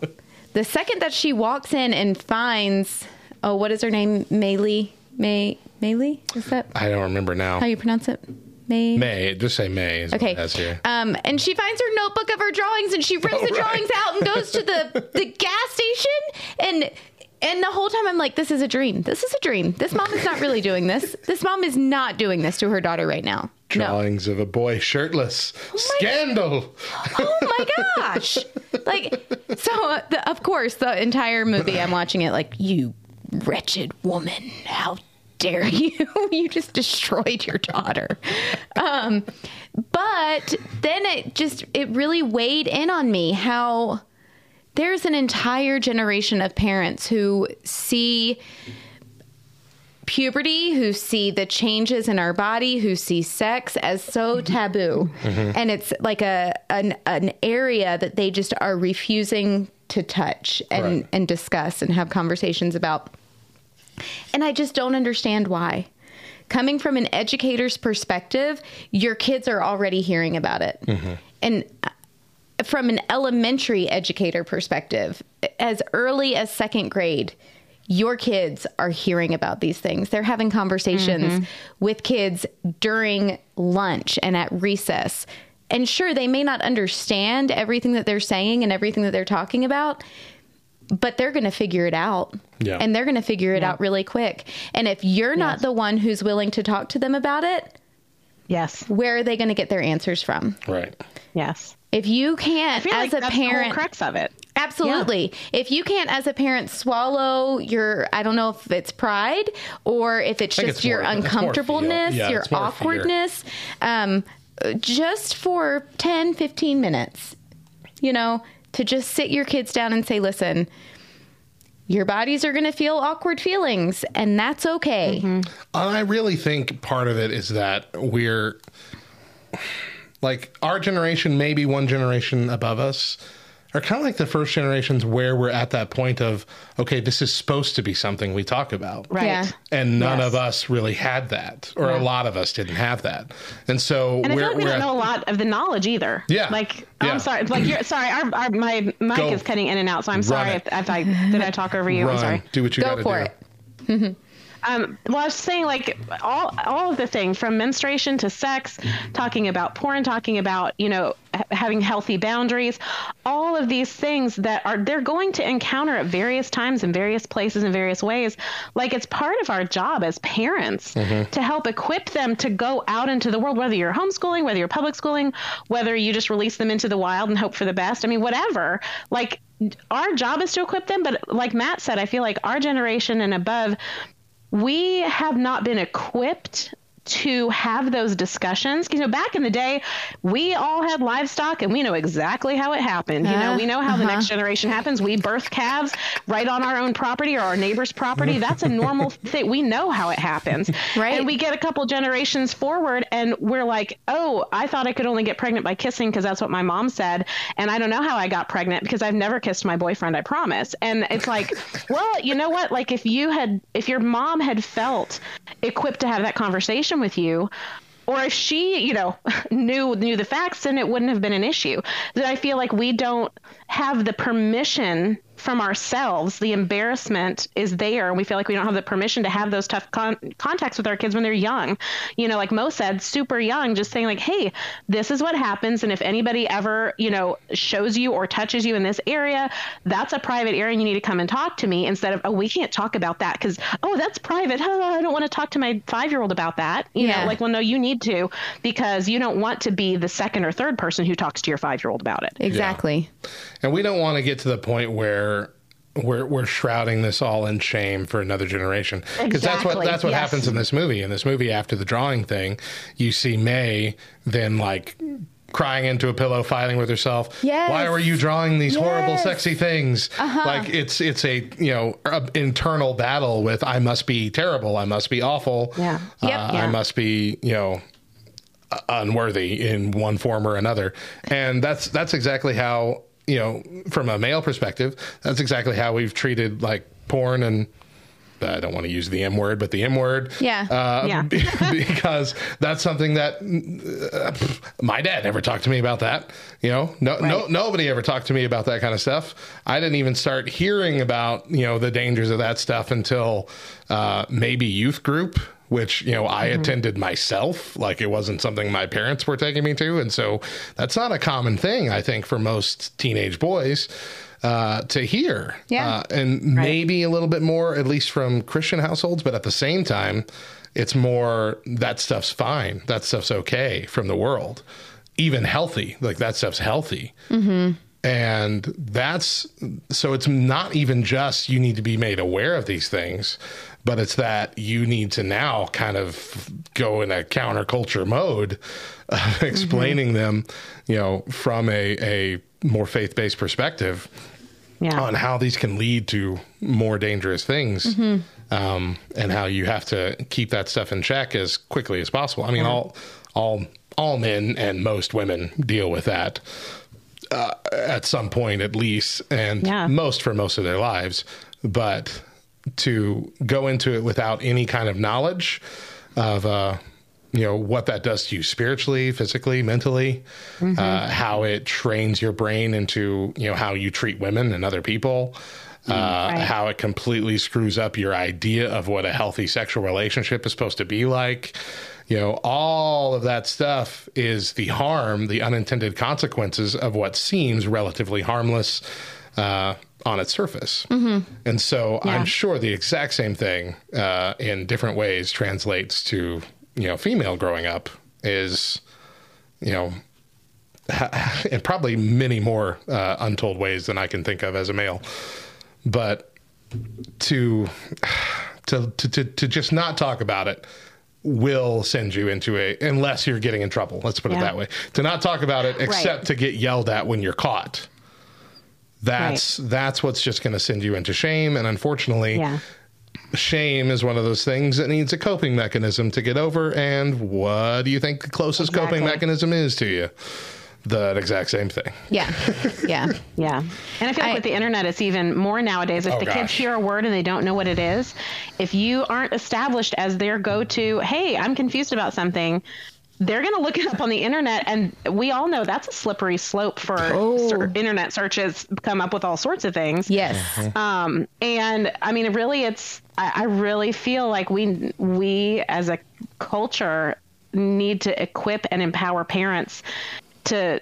The second that she walks in and finds oh what is her name? Maylee? May maylee? Is that i don't remember now. how you pronounce it may may just say may is Okay. has here Um, and she finds her notebook of her drawings and she rips Oh, the right. drawings out and goes to the, the gas station and and the whole time I'm like, this is a dream. This is a dream. This mom is not really doing this. This mom is not doing this to her daughter right now. drawings of a boy shirtless scandal Oh my gosh! Like, so uh, the, of course, the entire movie I'm watching it like, you wretched woman, how dare you? you just destroyed your daughter. Um, but then it just it really weighed in on me how there's an entire generation of parents who see puberty, who see the changes in our body, who see sex as so taboo, Mhm. and it's like a an, an area that they just are refusing to touch and Right. and discuss and have conversations about. And I just don't understand why. Coming from an educator's perspective, your kids are already hearing about it. And uh, from an elementary educator perspective, as early as second grade, your kids are hearing about these things. They're having conversations Mhm. with kids during lunch and at recess. And sure, they may not understand everything that they're saying and everything that they're talking about, but they're going to figure it out. Yeah. And they're going to figure it out really quick. And if you're not the one who's willing to talk to them about it, yes. Where are they going to get their answers from? Right. Yes. If you can't, feel as like a that's the whole parent, crux of it. Absolutely. If you can't, as a parent, swallow your, I don't know if it's pride or if it's just it's your more- uncomfortableness. Yeah, your it's more fear. awkwardness, um, just for 10, 15 minutes, you know, to just sit your kids down and say, listen, your bodies are going to feel awkward feelings, and that's okay. Mm-hmm. And I really think part of it is that we're like our generation, maybe one generation above us, are kind of like the first generations where we're at that point of, okay, this is supposed to be something we talk about. Right. Yeah. And none Yes. of us really had that, or a lot of us didn't have that. And so And I we're, feel like we we're don't at- know a lot of the knowledge either. Yeah. Like Yeah. I'm sorry. Like you're sorry. Our, our my mic Go. is cutting in and out, so I'm Run sorry if, if I did I talk over you. run, I'm sorry. do what you Go got to for do. it. Um, well, I was saying like all all of the things from menstruation to sex, talking about porn, talking about you know having healthy boundaries, all of these things that are they're going to encounter at various times in various places in various ways. Like it's part of our job as parents Mhm. to help equip them to go out into the world, whether you're homeschooling, whether you're public schooling, whether you just release them into the wild and hope for the best. I mean, whatever. Like our job is to equip them, but like Matt said, I feel like our generation and above we have not been equipped to have those discussions. You know, back in the day, we all had livestock and we know exactly how it happened. You know, we know how the uh-huh. next generation happens. We birth calves right on our own property or our neighbor's property. That's a normal thing. We know how it happens. Right. And we get a couple generations forward and we're like, oh, I thought I could only get pregnant by kissing because that's what my mom said. And I don't know how I got pregnant because I've never kissed my boyfriend, I promise. And it's like, well, you know what? Like if you had, if your mom had felt equipped to have that conversation with you, or if she, you know, knew knew the facts, then it wouldn't have been an issue. That I feel like we don't have the permission from ourselves. The embarrassment is there, and we feel like we don't have the permission to have those tough con- contacts with our kids when they're young. You know, like Mo said, super young, just saying like, "Hey, this is what happens, and if anybody ever, you know, shows you or touches you in this area, that's a private area, and you need to come and talk to me." Instead of, "Oh, we can't talk about that because oh, that's private. Oh, I don't want to talk to my five year old about that." You Yeah. know, like, well, no, you need to because you don't want to be the second or third person who talks to your five year old about it. Exactly. And we don't want to get to the point where we're we're shrouding this all in shame for another generation because that's what that's what yes. happens in this movie. In this movie, after the drawing thing, you see May then like crying into a pillow, fighting with herself. Yes. Why were you drawing these horrible, sexy things? Uh-huh. Like it's it's a you know a internal battle with I must be terrible, I must be awful, Yeah. uh, Yep. I must be you know unworthy in one form or another. And that's that's exactly how, you know, from a male perspective, that's exactly how we've treated like porn and I don't want to use the M word, but the M word. Yeah. Uh, Yeah. because that's something that uh, pff, my dad never talked to me about that. You know, no, no, nobody ever talked to me about that kind of stuff. I didn't even start hearing about, you know, the dangers of that stuff until uh, maybe youth group, which, you know, I Mm-hmm. attended myself. Like it wasn't something my parents were taking me to. And so that's not a common thing, I think, for most teenage boys uh, to hear. Yeah. Uh, and maybe a little bit more, at least from Christian households, but at the same time, it's more that stuff's fine. That stuff's okay from the world, even healthy. Like that stuff's healthy. Mm-hmm. And that's so it's not even just you need to be made aware of these things, but it's that you need to now kind of go in a counterculture mode of explaining them, you know, from a, a more faith based perspective Yeah. on how these can lead to more dangerous things. Mhm. Um, and how you have to keep that stuff in check as quickly as possible. I mean, all, all, all men and most women deal with that uh, at some point at least, and Yeah. most for most of their lives. But to go into it without any kind of knowledge of, uh, you know, what that does to you spiritually, physically, mentally, uh, how it trains your brain into, you know, how you treat women and other people. Uh, How it completely screws up your idea of what a healthy sexual relationship is supposed to be like. You know, all of that stuff is the harm, the unintended consequences of what seems relatively harmless uh, on its surface. Mhm. And so Yeah. I'm sure the exact same thing uh, in different ways translates to, you know, female growing up is, you know, and probably many more uh, untold ways than I can think of as a male. But to, to, to, to, to just not talk about it will send you into a, unless you're getting in trouble, let's put it that way. To not talk about it except to get yelled at when you're caught. That's that's what's just going to send you into shame and unfortunately Yeah. Shame is one of those things that needs a coping mechanism to get over and what do you think the closest coping mechanism is to you? The exact same thing. Yeah. Yeah. Yeah. And I feel like with the internet, it's even more nowadays. If Oh, the kids hear a word and they don't know what it is, if you aren't established as their go to, hey, I'm confused about something, they're going to look it up on the internet. And we all know that's a slippery slope for ser- internet searches, come up with all sorts of things. Yes. Um, and I mean, really, it's, I, I really feel like we, we as a culture need to equip and empower parents to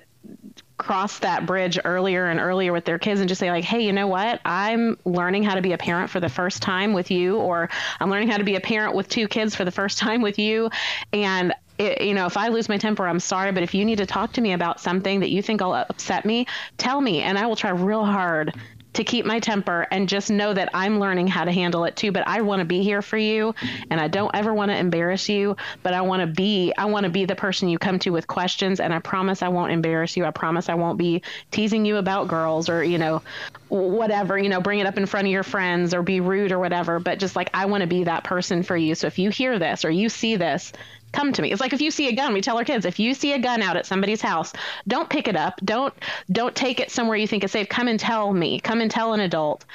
cross that bridge earlier and earlier with their kids and just say like hey you know what? I'm learning how to be a parent for the first time with you or i'm learning how to be a parent with two kids for the first time with you. And it, you know if i lose my temper i'm sorry but if you need to talk to me about something that you think will upset me tell me and i will try real hard to keep my temper and just know that I'm learning how to handle it too. But I want to be here for you and I don't ever want to embarrass you, but I want to be, I want to be the person you come to with questions. And I promise I won't embarrass you. I promise I won't be teasing you about girls or, you know, whatever, you know, bring it up in front of your friends or be rude or whatever. But just like, I want to be that person for you. So if you hear this or you see this, come to me. It's like if you see a gun, we tell our kids, if you see a gun out at somebody's house, don't pick it up. Don't don't take it somewhere you think is safe. Come and tell me. Come and tell an adult.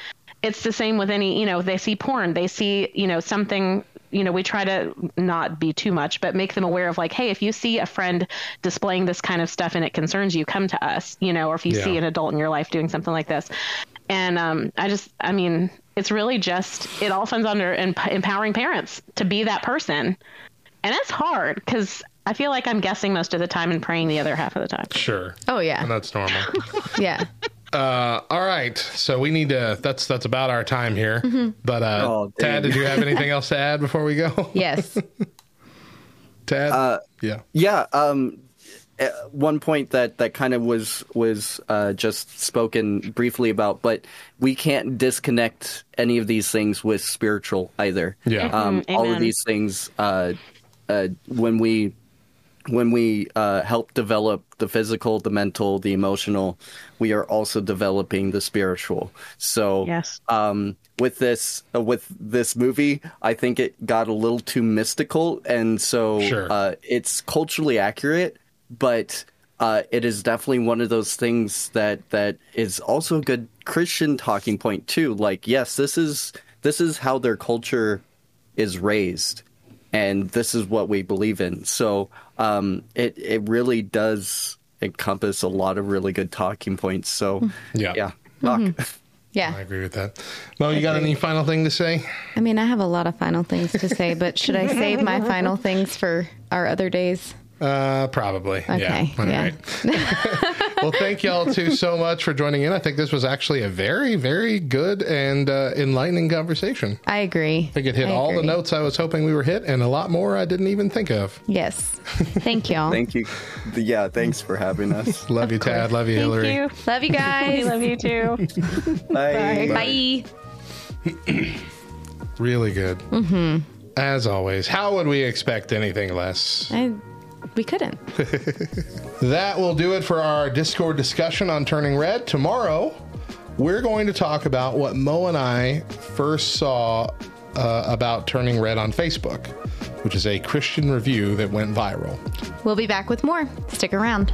It's the same with any, you know, they see porn, they see, you know, something you know, we try to not be too much, but make them aware of like, hey, if you see a friend displaying this kind of stuff and it concerns you, come to us, you know, or if you Yeah. see an adult in your life doing something like this. And um, I just, I mean, it's really just, it all comes under emp- empowering parents to be that person. And it's hard because I feel like I'm guessing most of the time and praying the other half of the time. Sure. Oh yeah. And that's normal. Yeah. Uh, all right. So we need to. That's that's about our time here. Mhm. But uh, Oh, Tad, did you have anything else to add before we go? Yes. Tad. Uh, yeah. Yeah. Um, one point that that kind of was was uh, just spoken briefly about, but we can't disconnect any of these things with spiritual either. Yeah. Um, Mhm, all of these things uh, uh, when we when we uh, help develop the physical, the mental, the emotional, we are also developing the spiritual. So, Yes. um, with this uh, with this movie, I think it got a little too mystical, and so Sure. uh, it's culturally accurate, but uh, it is definitely one of those things that that is also a good Christian talking point too. Like, yes, this is this is how their culture is raised, and this is what we believe in. So um, it it really does encompass a lot of really good talking points. So Yeah. yeah, talk. Yeah. I agree with that. Mo, you got any final thing to say? I mean, I have a lot of final things to say, but should I save my final things for our other days? Uh, probably. Okay, Yeah. All yeah. right. well, thank y'all too so much for joining in. I think this was actually a very, very good and uh, enlightening conversation. I agree. I think it hit I all the notes I was hoping we were hit, and a lot more I didn't even think of. Yes. Thank y'all. Thank you. Yeah, thanks for having us. Love you, Tad. Love you, Hillary. Thank you. Love you guys. We love you too. Bye. Bye. Really good. Mm-hmm. As always. How would we expect anything less? I, we couldn't. That will do it for our Discord discussion on Turning Red. Tomorrow, we're going to talk about what Mo and I first saw uh, about turning red on Facebook, which is a Christian review that went viral. We'll be back with more. Stick around.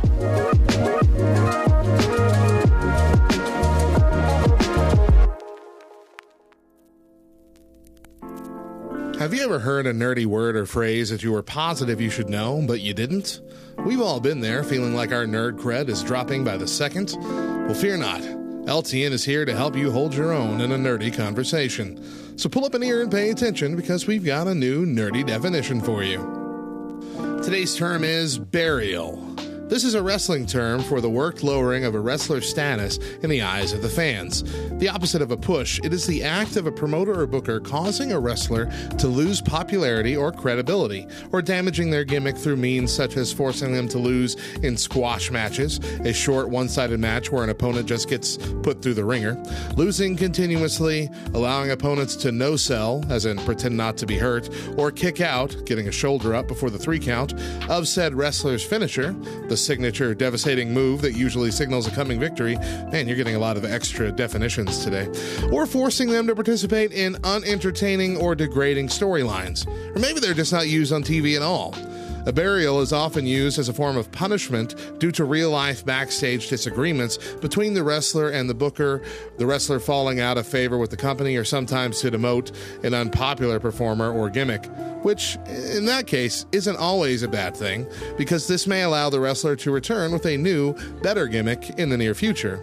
Have you ever heard a nerdy word or phrase that you were positive you should know, but you didn't? We've all been there, feeling like our nerd cred is dropping by the second. Well, fear not. LTN is here to help you hold your own in a nerdy conversation. So pull up an ear and pay attention because we've got a new nerdy definition for you. Today's term is burial. This is a wrestling term for the worked lowering of a wrestler's status in the eyes of the fans. The opposite of a push, it is the act of a promoter or booker causing a wrestler to lose popularity or credibility, or damaging their gimmick through means such as forcing them to lose in squash matches, a short one sided match where an opponent just gets put through the ringer, losing continuously, allowing opponents to no sell, as in pretend not to be hurt, or kick out, getting a shoulder up before the three count, of said wrestler's finisher, the signature devastating move that usually signals a coming victory. Man, you're getting a lot of extra definitions today. Or forcing them to participate in unentertaining or degrading storylines. Or maybe they're just not used on TV at all. A burial is often used as a form of punishment due to real life backstage disagreements between the wrestler and the booker, the wrestler falling out of favor with the company, or sometimes to demote an unpopular performer or gimmick, which in that case isn't always a bad thing because this may allow the wrestler to return with a new, better gimmick in the near future.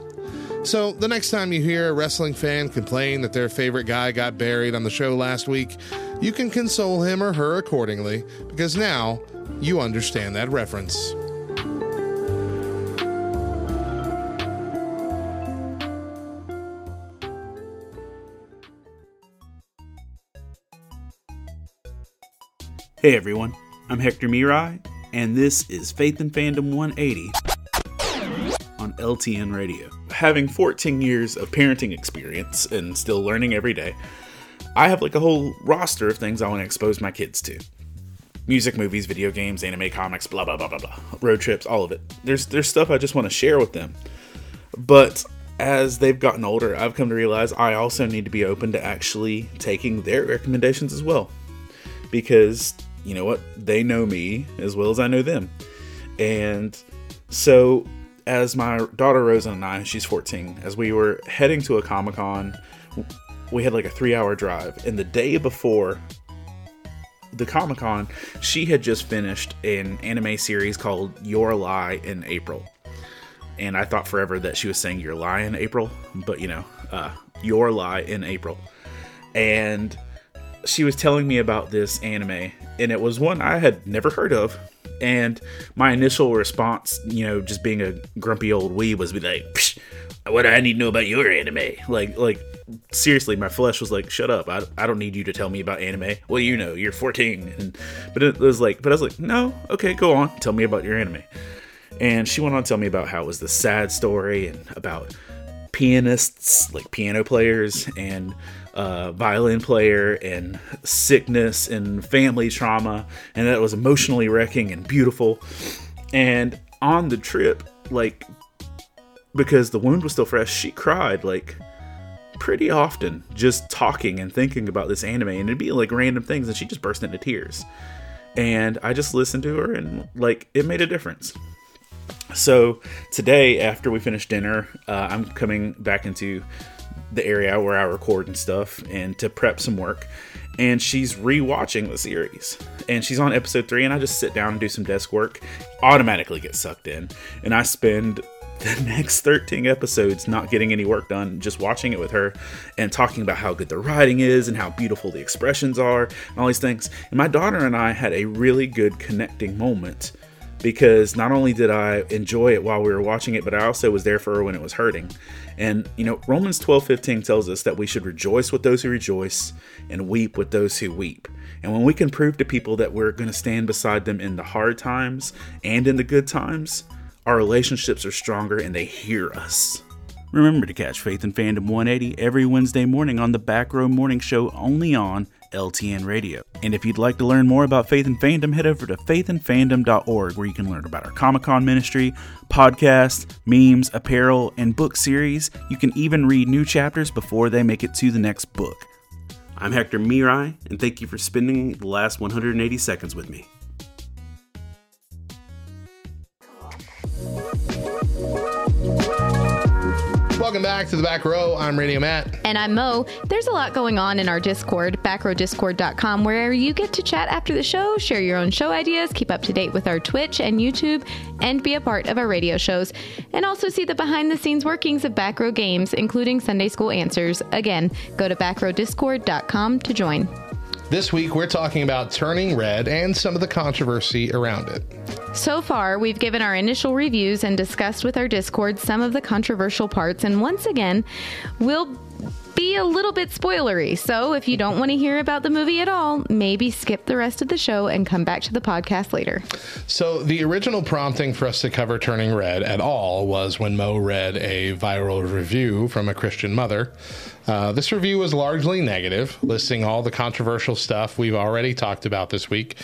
So, the next time you hear a wrestling fan complain that their favorite guy got buried on the show last week, you can console him or her accordingly because now you understand that reference. Hey everyone, I'm Hector Miray, and this is Faith and Fandom 180 on LTN Radio. Having 14 years of parenting experience and still learning every day, I have like a whole roster of things I want to expose my kids to. Music, movies, video games, anime, comics, blah blah blah blah blah. Road trips, all of it. There's there's stuff I just want to share with them. But as they've gotten older, I've come to realize I also need to be open to actually taking their recommendations as well. Because you know what? They know me as well as I know them. And so as my daughter Rosa and I, she's 14, as we were heading to a Comic Con, we had like a three hour drive. And the day before the Comic Con, she had just finished an anime series called Your Lie in April. And I thought forever that she was saying Your Lie in April, but you know, uh, Your Lie in April. And she was telling me about this anime, and it was one I had never heard of. And my initial response, you know, just being a grumpy old wee, was be like, "What do I need to know about your anime?" Like, like seriously, my flesh was like, "Shut up! I, I don't need you to tell me about anime. Well, you know? You're 14." And but it was like, but I was like, "No, okay, go on, tell me about your anime." And she went on to tell me about how it was the sad story and about pianists, like piano players, and uh, violin player, and sickness and family trauma, and that was emotionally wrecking and beautiful. And on the trip, like, because the wound was still fresh, she cried like pretty often just talking and thinking about this anime, and it'd be like random things, and she just burst into tears. And I just listened to her, and like, it made a difference. So today, after we finish dinner, uh, I'm coming back into the area where I record and stuff, and to prep some work. And she's rewatching the series, and she's on episode three. And I just sit down and do some desk work, automatically get sucked in, and I spend the next 13 episodes not getting any work done, just watching it with her and talking about how good the writing is and how beautiful the expressions are and all these things. And my daughter and I had a really good connecting moment because not only did I enjoy it while we were watching it, but I also was there for her when it was hurting. And you know, Romans 12:15 tells us that we should rejoice with those who rejoice and weep with those who weep. And when we can prove to people that we're going to stand beside them in the hard times and in the good times, our relationships are stronger and they hear us. Remember to catch Faith and Fandom 180 every Wednesday morning on the Back Row Morning Show only on LTN Radio. And if you'd like to learn more about Faith and Fandom, head over to faithandfandom.org where you can learn about our Comic Con ministry, podcasts, memes, apparel, and book series. You can even read new chapters before they make it to the next book. I'm Hector Miray, and thank you for spending the last 180 seconds with me. Welcome back to the back row. I'm Radio Matt. And I'm Mo. There's a lot going on in our Discord, backrowdiscord.com, where you get to chat after the show, share your own show ideas, keep up to date with our Twitch and YouTube, and be a part of our radio shows. And also see the behind the scenes workings of Backrow Games, including Sunday School Answers. Again, go to backrowdiscord.com to join. This week, we're talking about Turning Red and some of the controversy around it. So far, we've given our initial reviews and discussed with our Discord some of the controversial parts, and once again, we'll be a little bit spoilery. So if you don't want to hear about the movie at all, maybe skip the rest of the show and come back to the podcast later. So, the original prompting for us to cover Turning Red at all was when Mo read a viral review from a Christian mother. Uh, this review was largely negative, listing all the controversial stuff we've already talked about this week,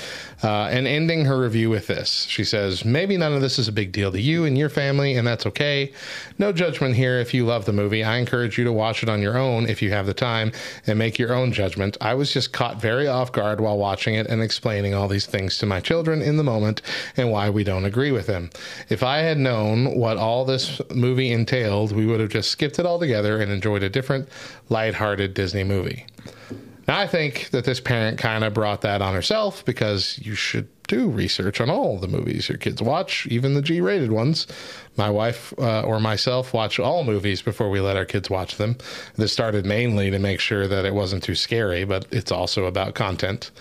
uh, and ending her review with this. She says, Maybe none of this is a big deal to you and your family, and that's okay. No judgment here if you love the movie. I encourage you to watch it on your own if you have the time and make your own judgment. I was just caught very off guard while watching it and explaining all these things to my children in the moment and why we don't agree with them. If I had known what all this movie entailed, we would have just skipped it all together and enjoyed a different lighthearted Disney movie. Now, I think that this parent kind of brought that on herself because you should do research on all the movies your kids watch, even the G rated ones. My wife uh, or myself watch all movies before we let our kids watch them. This started mainly to make sure that it wasn't too scary, but it's also about content.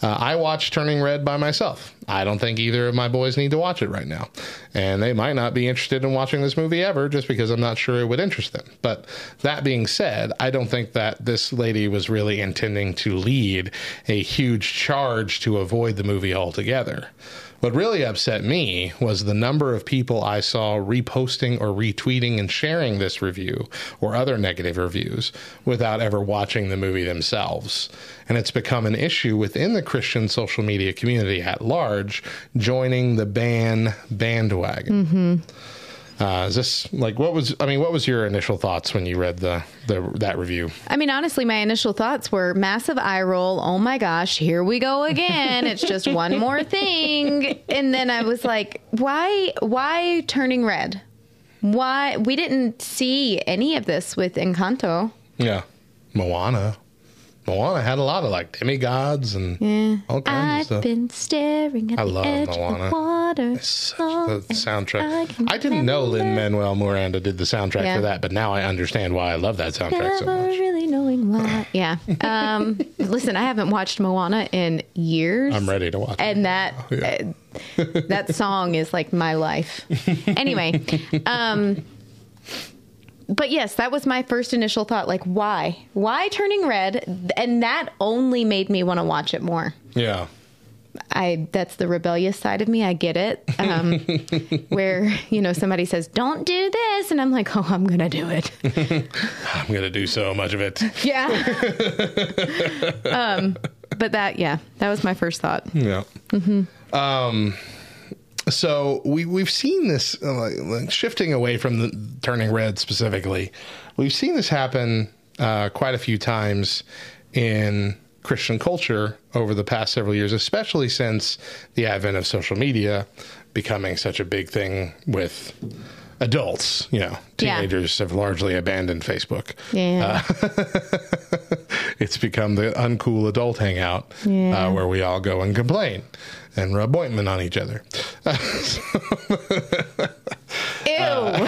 Uh, I watched Turning Red by myself. I don't think either of my boys need to watch it right now. And they might not be interested in watching this movie ever just because I'm not sure it would interest them. But that being said, I don't think that this lady was really intending to lead a huge charge to avoid the movie altogether. What really upset me was the number of people I saw reposting or retweeting and sharing this review or other negative reviews without ever watching the movie themselves. And it's become an issue within the Christian social media community at large, joining the ban bandwagon. Mm-hmm. Uh, is this like what was? I mean, what was your initial thoughts when you read the, the that review? I mean, honestly, my initial thoughts were massive eye roll. Oh my gosh, here we go again. it's just one more thing. And then I was like, why? Why turning red? Why we didn't see any of this with Encanto? Yeah, Moana. Moana had a lot of like demigods and Yeah, all kinds I've of stuff. been staring at I the love edge Moana. of the water. the soundtrack. I, didn't know Lin Manuel Miranda did the soundtrack Yeah. for that, but now I understand why I love that soundtrack so much. Never really knowing why. Yeah. Um, listen, I haven't watched Moana in years. I'm ready to watch. it. and that uh, that song is like my life. Anyway, um, but yes, that was my first initial thought. Like, why? Why turning red? And that only made me want to watch it more. Yeah. I that's the rebellious side of me. I get it. Um, where you know somebody says, "Don't do this," and I'm like, "Oh, I'm gonna do it." I'm gonna do so much of it. Yeah. um, but that, yeah, that was my first thought. Yeah. hmm Um, so we we've seen this uh, like, shifting away from the turning red specifically. We've seen this happen uh, quite a few times in Christian culture over the past several years, especially since the advent of social media becoming such a big thing with adults. You know, Yeah. teenagers have largely abandoned Facebook. Yeah. Uh, it's become the uncool adult hangout Yeah. uh, where we all go and complain and rub ointment on each other. Ew.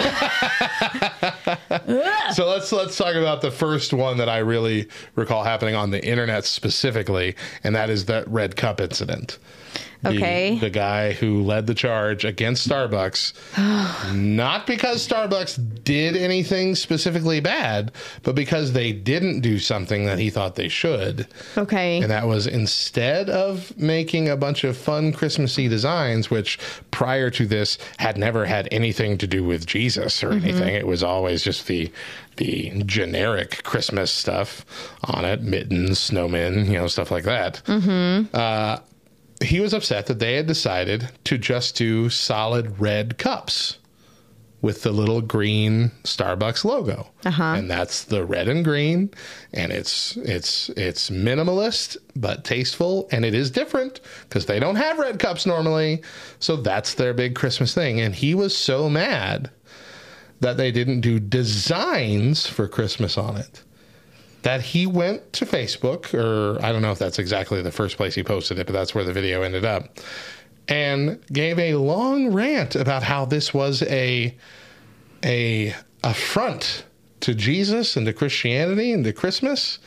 so let's let's talk about the first one that I really recall happening on the internet specifically, and that is that red cup incident. The- Okay. the, guy who led the charge against Starbucks, not because Starbucks did anything specifically bad, but because they didn't do something that he thought they should. Okay. And that was instead of making a bunch of fun Christmassy designs, which prior to this had never had anything to do with Jesus or anything. It was always just the the generic Christmas stuff on it, mittens, snowmen, you know, stuff like that. Mm-hmm. Uh, he was upset that they had decided to just do solid red cups with the little green Starbucks logo. Uh-huh. And that's the red and green and it's it's it's minimalist but tasteful and it is different because they don't have red cups normally. So that's their big Christmas thing and he was so mad that they didn't do designs for Christmas on it that he went to Facebook, or I don't know if that's exactly the first place he posted it, but that's where the video ended up, and gave a long rant about how this was a a affront to Jesus and to Christianity and to Christmas.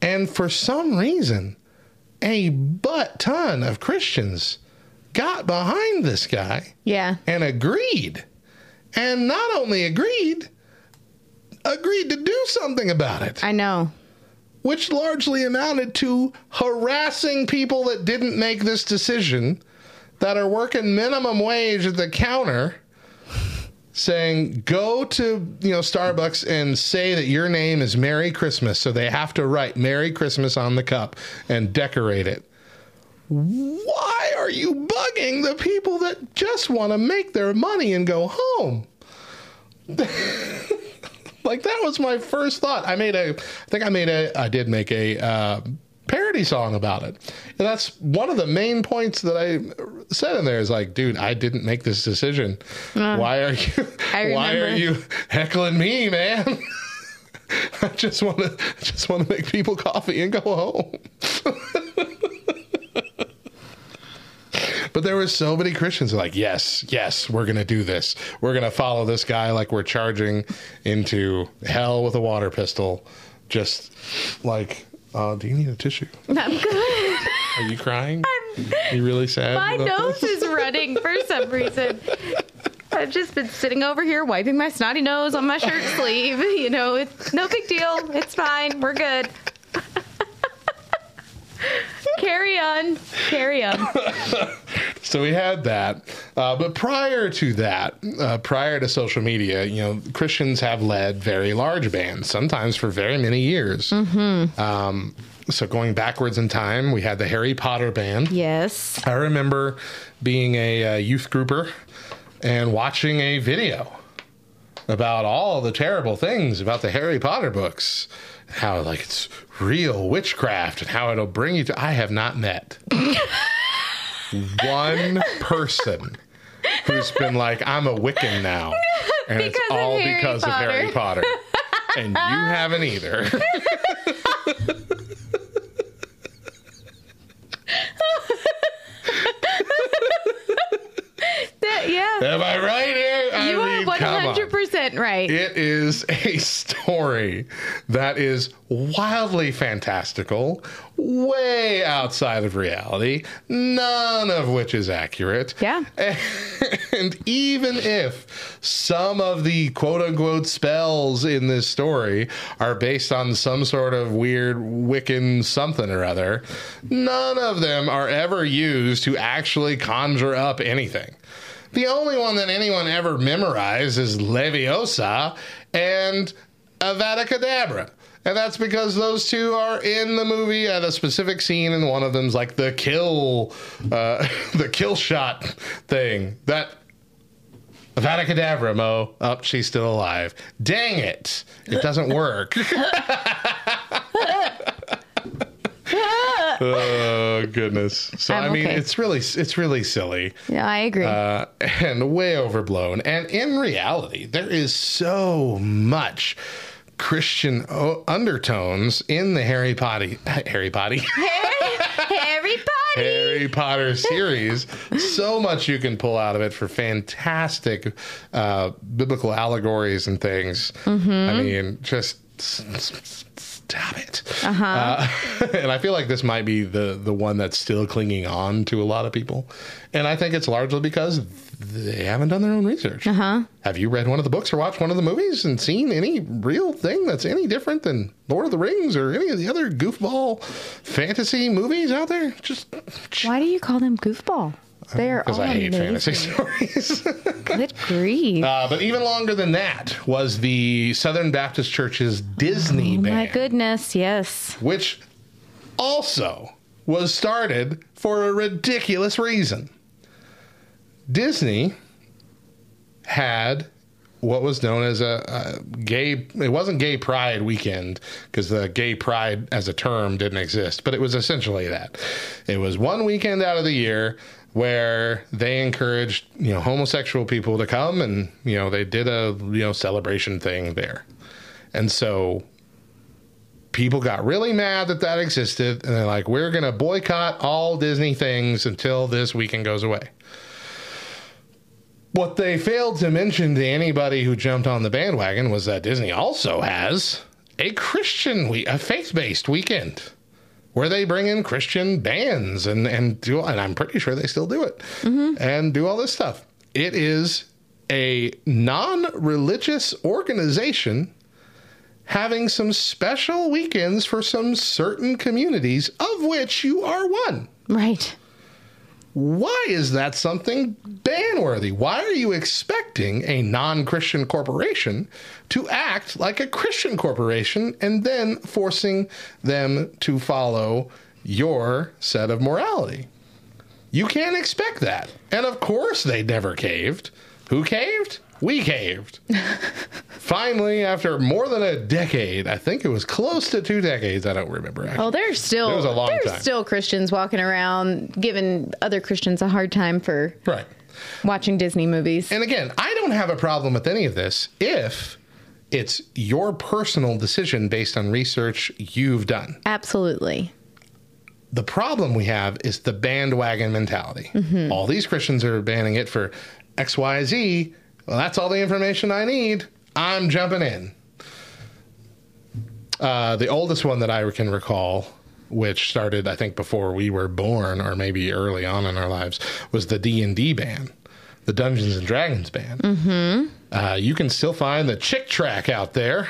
And for some reason, a butt ton of Christians got behind this guy Yeah. and agreed. And not only agreed, agreed to do something about it. I know. Which largely amounted to harassing people that didn't make this decision, that are working minimum wage at the counter, saying, go to you know Starbucks and say that your name is Merry Christmas. So they have to write Merry Christmas on the cup and decorate it. Why are you bugging the people that just want to make their money and go home? like that was my first thought. I made a, I think I made a, I did make a uh, parody song about it, and that's one of the main points that I said in there. Is like, dude, I didn't make this decision. Uh, why are you? I Why are you heckling me, man? I just want to, just want to make people coffee and go home. But there were so many Christians like, yes, yes, we're going to do this. We're going to follow this guy like we're charging into hell with a water pistol. Just like, uh, do you need a tissue? I'm good. Are you crying? Are you really sad? My nose this? is running for some reason. I've just been sitting over here wiping my snotty nose on my shirt sleeve. You know, it's no big deal. It's fine. We're good. Carry on. Carry on. So we had that. Uh, but prior to that, uh, prior to social media, you know, Christians have led very large bands, sometimes for very many years. Mm-hmm. Um, so going backwards in time, we had the Harry Potter band. Yes. I remember being a uh, youth grouper and watching a video about all the terrible things about the Harry Potter books. How like it's real witchcraft and how it'll bring you to I have not met one person who's been like, I'm a Wiccan now. And it's Because of all Harry because of Harry Potter. and you haven't either. That- yeah. Am I right You are 100% right. It is a story that is wildly fantastical, way outside of reality, none of which is accurate. Yeah. And even if some of the quote unquote spells in this story are based on some sort of weird Wiccan something or other, none of them are ever used to actually conjure up anything. The only one that anyone ever memorized is Leviosa and Avada Kedavra. And that's because those two are in the movie at a specific scene, and one of them's like the kill, uh, the kill shot thing. That Avada Kedavra, Mo. Up, she's still alive. Dang it! It doesn't work. oh goodness! So I'm I mean, okay. it's really it's really silly. Yeah, I agree. Uh, and way overblown. And in reality, there is so much Christian o- undertones in the Harry Potter, Harry Potter, Harry Potter. Harry Potter series. so much you can pull out of it for fantastic uh, biblical allegories and things. Mm-hmm. I mean, just s- it. Uh-huh. Uh, and I feel like this might be the the one that's still clinging on to a lot of people. And I think it's largely because they haven't done their own research. Uh-huh. Have you read one of the books or watched one of the movies and seen any real thing that's any different than Lord of the Rings or any of the other goofball fantasy movies out there? Just Why do you call them goofball? They're because I hate amazing. fantasy stories. Good grief. Uh, but even longer than that was the Southern Baptist Church's Disney oh band, my goodness, yes. which also was started for a ridiculous reason. Disney had what was known as a, a gay it wasn't gay pride weekend because the gay pride as a term didn't exist but it was essentially that it was one weekend out of the year where they encouraged you know homosexual people to come and you know they did a you know celebration thing there. And so people got really mad that that existed and they're like we're going to boycott all disney things until this weekend goes away. What they failed to mention to anybody who jumped on the bandwagon was that Disney also has a Christian week, a faith-based weekend where they bring in Christian bands and and do and I'm pretty sure they still do it and do all this stuff. It is a non-religious organization having some special weekends for some certain communities of which you are one. Right. Why is that something ban worthy? Why are you expecting a non Christian corporation to act like a Christian corporation and then forcing them to follow your set of morality? You can't expect that. And of course, they never caved. Who caved? We caved. Finally, after more than a decade, I think it was close to two decades. I don't remember. Actually. Oh, there's still It was a long there's time. still Christians walking around giving other Christians a hard time for right watching Disney movies. And again, I don't have a problem with any of this if it's your personal decision based on research you've done. Absolutely. The problem we have is the bandwagon mentality. Mhm. All these Christians are banning it for XYZ. Well, that's all the information I need. I'm jumping in. Uh, the oldest one that I can recall, which started I think before we were born, or maybe early on in our lives, was the D and D ban, the Dungeons and Dragons ban. Mm-hmm. Uh, you can still find the Chick tract out there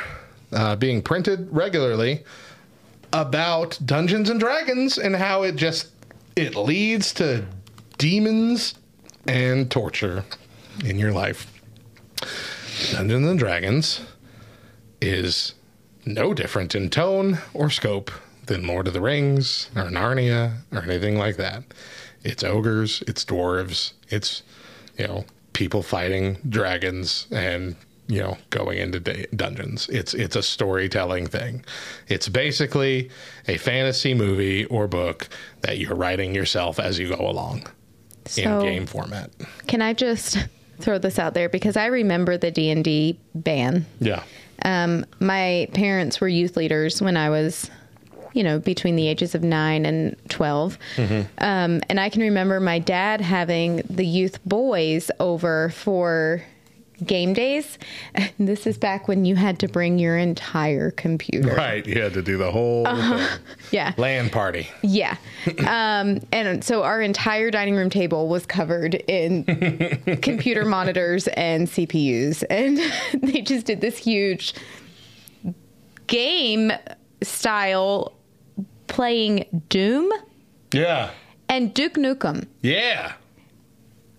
uh, being printed regularly about Dungeons and Dragons and how it just it leads to demons and torture in your life. Dungeons and Dragons is no different in tone or scope than Lord of the Rings or Narnia or anything like that. It's ogres, it's dwarves, it's you know people fighting dragons and you know going into da- dungeons. It's it's a storytelling thing. It's basically a fantasy movie or book that you're writing yourself as you go along in game format. Can I just throw this out there because I remember the D and D ban. Yeah. Um, my parents were youth leaders when I was, you know, between the ages of nine and 12. Um, and I can remember my dad having the youth boys over for game days. This is back when you had to bring your entire computer. Right, you had to do the whole Uh-huh. Yeah. LAN party. Yeah. Um, and so our entire dining room table was covered in computer monitors and CPUs. And they just did this huge game style playing Doom Yeah, and Duke Nukem. yeah.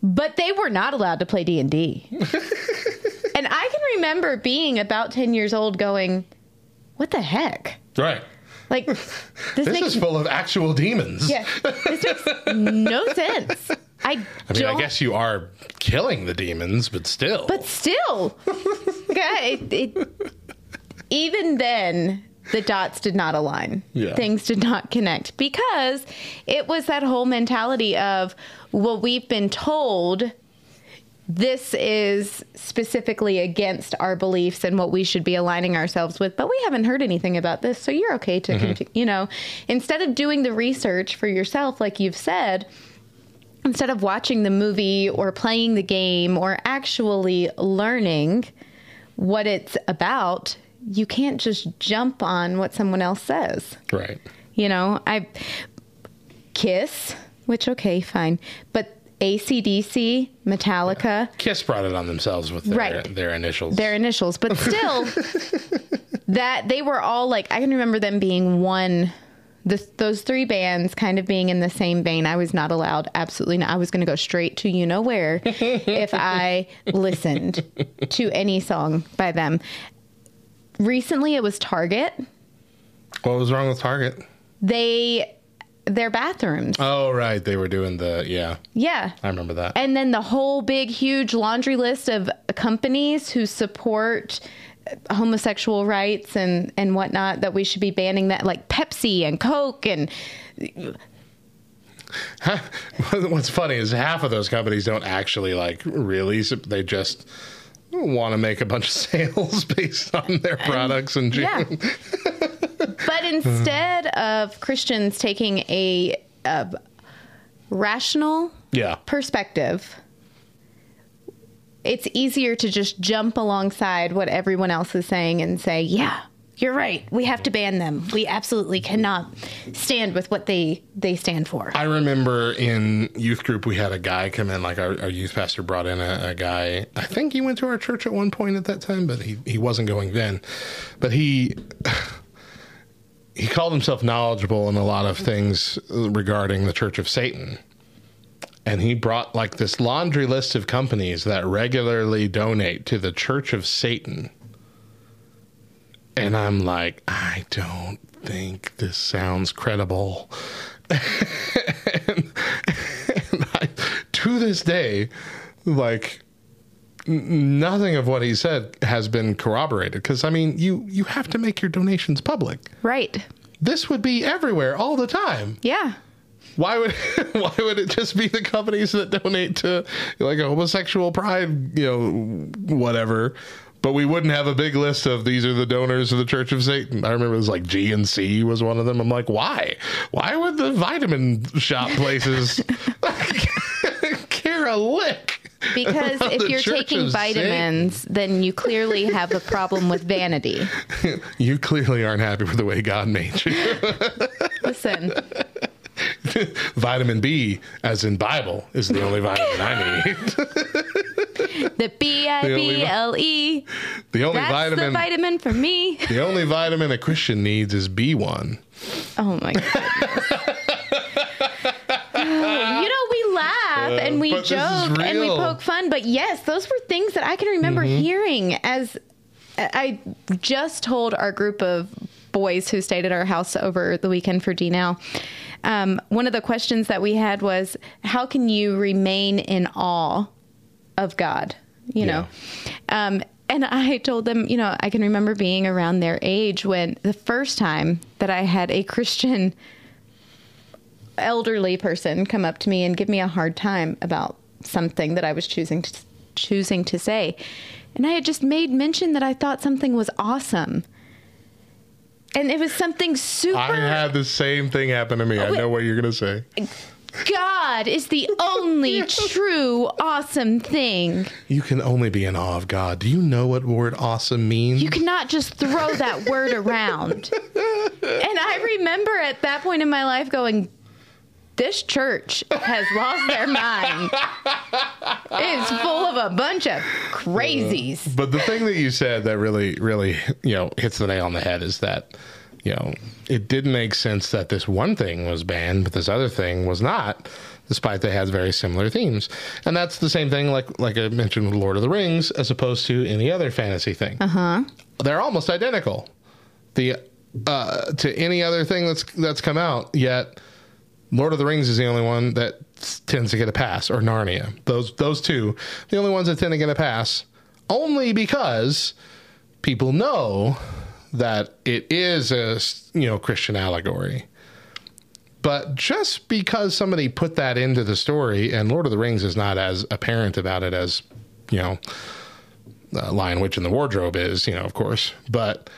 But they were not allowed to play D&D. and I can remember being about 10 years old going, what the heck? Right. Like this, This, makes is full of actual demons. Yeah, this makes no sense. I, I mean, I don't- guess you are killing the demons, but still. but still, okay, it, it, even then, the dots did not align. Yeah. Things did not connect because it was that whole mentality of, well, we've been told this is specifically against our beliefs and what we should be aligning ourselves with, but we haven't heard anything about this, so you're okay to, Mhm. continue. you know, instead of doing the research for yourself, like you've said, instead of watching the movie or playing the game or actually learning what it's about, you can't just jump on what someone else says. Right. You know, I Kiss, which okay, fine, but ACDC, Metallica, Kiss brought it on themselves with their, Right. their initials. their initials, but still, that they were all like I can remember them being one. The, those three bands kind of being in the same vein. I was not allowed, absolutely not. I was going to go straight to you know where if I listened to any song by them. Recently, it was Target. what was wrong with Target? They, their bathrooms. Oh, right. They were doing the, yeah. Yeah. I remember that. And then the whole big, huge laundry list of companies who support homosexual rights and, and whatnot that we should be banning that, like Pepsi and Coke and What's funny is half of those companies don't actually like really, they just want to make a bunch of sales based on their products and Yeah. But instead of Christians taking a, a rational yeah. perspective, it's easier to just jump alongside what everyone else is saying and say, yeah, you're right. We have to ban them. We absolutely cannot stand with what they, they stand for. I remember in youth group we had a guy come in, like our, our youth pastor brought in a, a guy. I think he went to our church at one point at that time, but he, he wasn't going then. But he he called himself knowledgeable in a lot of things regarding the Church of Satan. And he brought like this laundry list of companies that regularly donate to the Church of Satan. And I'm like, I don't think this sounds credible. and, and I, to this day, like nothing of what he said has been corroborated. Because I mean, you you have to make your donations public. Right. This would be everywhere all the time. Yeah. Why would why would it just be the companies that donate to like a homosexual pride, you know, whatever? But we wouldn't have a big list of these are the donors of the Church of Satan. I remember it was like GNC was one of them. I'm like, why? Why would the vitamin shop places care a lick? Because if you're Church taking vitamins, then you clearly have a problem with vanity. You clearly aren't happy with the way God made you. Listen, vitamin B, as in Bible, is the only vitamin I need. The B I B L E. The only That's vitamin the vitamin for me. The only vitamin a Christian needs is B1. Oh my goodness. Oh, you know, we laugh Uh, and we but this is joke and we poke fun, but yes, those were things that I can remember Mhm. hearing as I just told our group of boys who stayed at our house over the weekend for D now. Um, one of the questions that we had was, How can you remain in awe of God? You know? Um, and I told them, you know, I can remember being around their age when the first time that I had a Christian elderly person come up to me and give me a hard time about something that I was choosing to choosing to say. And I had just made mention that I thought something was awesome. And it was something super I had the same thing happen to me. I know what you're going to say. God is the only true awesome thing. You can only be in awe of God. Do you know what word awesome means? You cannot just throw that word around. And I remember at that point in my life going, this church has lost their mind. It's full of a bunch of crazies. But the thing that you said that really, really, you know, hits the nail on the head is that, you know, it did make sense that this one thing was banned, but this other thing was not, despite they had very similar themes. And that's the same thing, like like I mentioned with Lord of the Rings, as opposed to any other fantasy thing. Uh huh. They're almost identical. The uh, to any other thing that's that's come out yet. Lord of the Rings is the only one that tends to get a pass, or Narnia. Those those two, the only ones that tend to get a pass, only because people know that it is a you know Christian allegory. But just because somebody put that into the story, and Lord of the Rings is not as apparent about it as you know, uh, Lion Witch in the Wardrobe is, you know, of course, but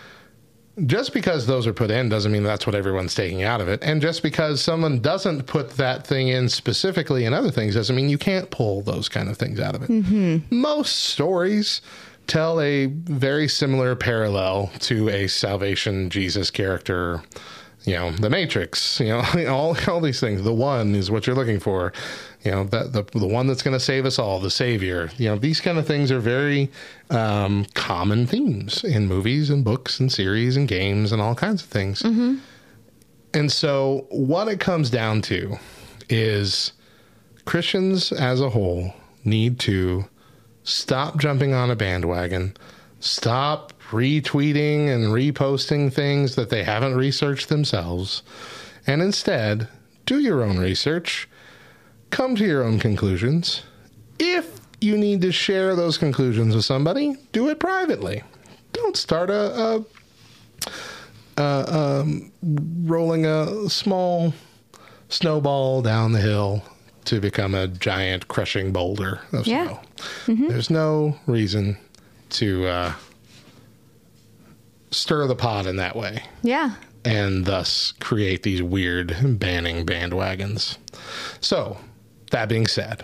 just because those are put in doesn't mean that's what everyone's taking out of it. And just because someone doesn't put that thing in specifically in other things doesn't mean you can't pull those kind of things out of it. Mm-hmm. Most stories tell a very similar parallel to a salvation Jesus character. You know, the Matrix. You know, all all these things. The one is what you're looking for. You know, that the the one that's going to save us all, the Savior. You know, these kind of things are very um, common themes in movies and books and series and games and all kinds of things. And so, what it comes down to is Christians as a whole need to stop jumping on a bandwagon, stop retweeting and reposting things that they haven't researched themselves, and instead do your own research, come to your own conclusions. If you need to share those conclusions with somebody, do it privately. Don't start a, a, um, rolling a small snowball down the hill to become a giant crushing boulder of Yeah. snow. There's no reason to uh, stir the pot in that way Yeah. and thus create these weird banning bandwagons. So, that being said,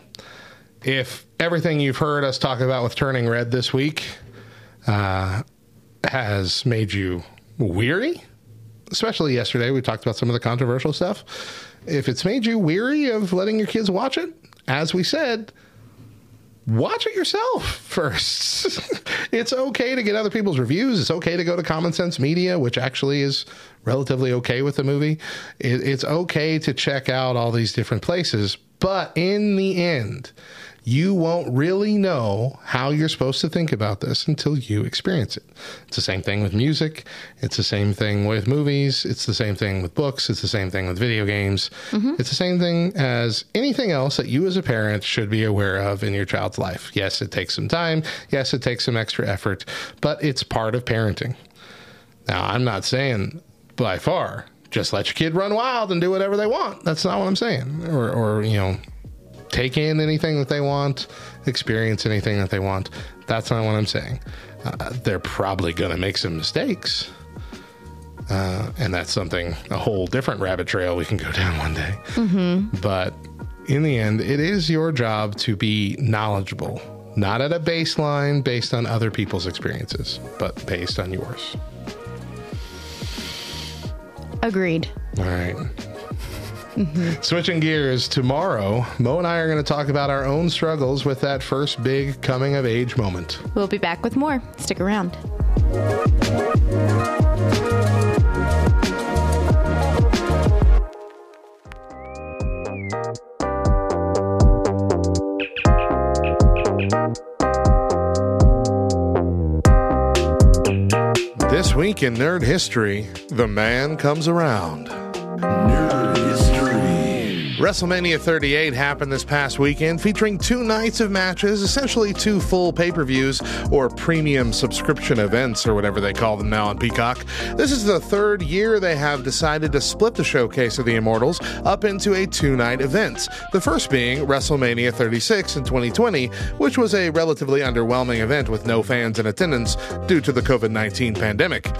if everything you've heard us talk about with Turning Red this week uh, has made you weary, especially yesterday, we talked about some of the controversial stuff. If it's made you weary of letting your kids watch it, as we said, watch it yourself first. it's okay to get other people's reviews. It's okay to go to Common Sense Media, which actually is relatively okay with the movie. It, it's okay to check out all these different places. But in the end, you won't really know how you're supposed to think about this until you experience it. It's the same thing with music. It's the same thing with movies. It's the same thing with books. It's the same thing with video games. Mm-hmm. It's the same thing as anything else that you as a parent should be aware of in your child's life. Yes, it takes some time. Yes, it takes some extra effort, but it's part of parenting. Now, I'm not saying by far just let your kid run wild and do whatever they want. That's not what I'm saying. Or, or you know, take in anything that they want, experience anything that they want. That's not what I'm saying. Uh, they're probably going to make some mistakes. Uh, and that's something, a whole different rabbit trail we can go down one day. Mm-hmm. But in the end, it is your job to be knowledgeable, not at a baseline based on other people's experiences, but based on yours. Agreed. All right. Switching gears, tomorrow, Mo and I are going to talk about our own struggles with that first big coming of age moment. We'll be back with more. Stick around. This week in Nerd History, the man comes around. WrestleMania 38 happened this past weekend, featuring two nights of matches, essentially two full pay per views or premium subscription events, or whatever they call them now on Peacock. This is the third year they have decided to split the showcase of the Immortals up into a two night event. The first being WrestleMania 36 in 2020, which was a relatively underwhelming event with no fans in attendance due to the COVID 19 pandemic.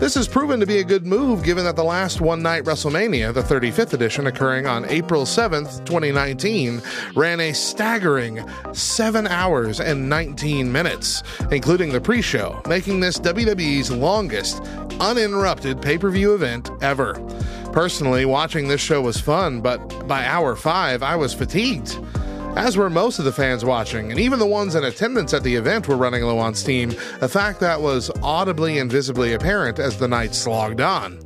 This has proven to be a good move given that the last one night WrestleMania, the 35th edition occurring on April 7th, 2019, ran a staggering 7 hours and 19 minutes, including the pre show, making this WWE's longest uninterrupted pay per view event ever. Personally, watching this show was fun, but by hour 5, I was fatigued as were most of the fans watching, and even the ones in attendance at the event were running low on steam, a fact that was audibly and visibly apparent as the night slogged on.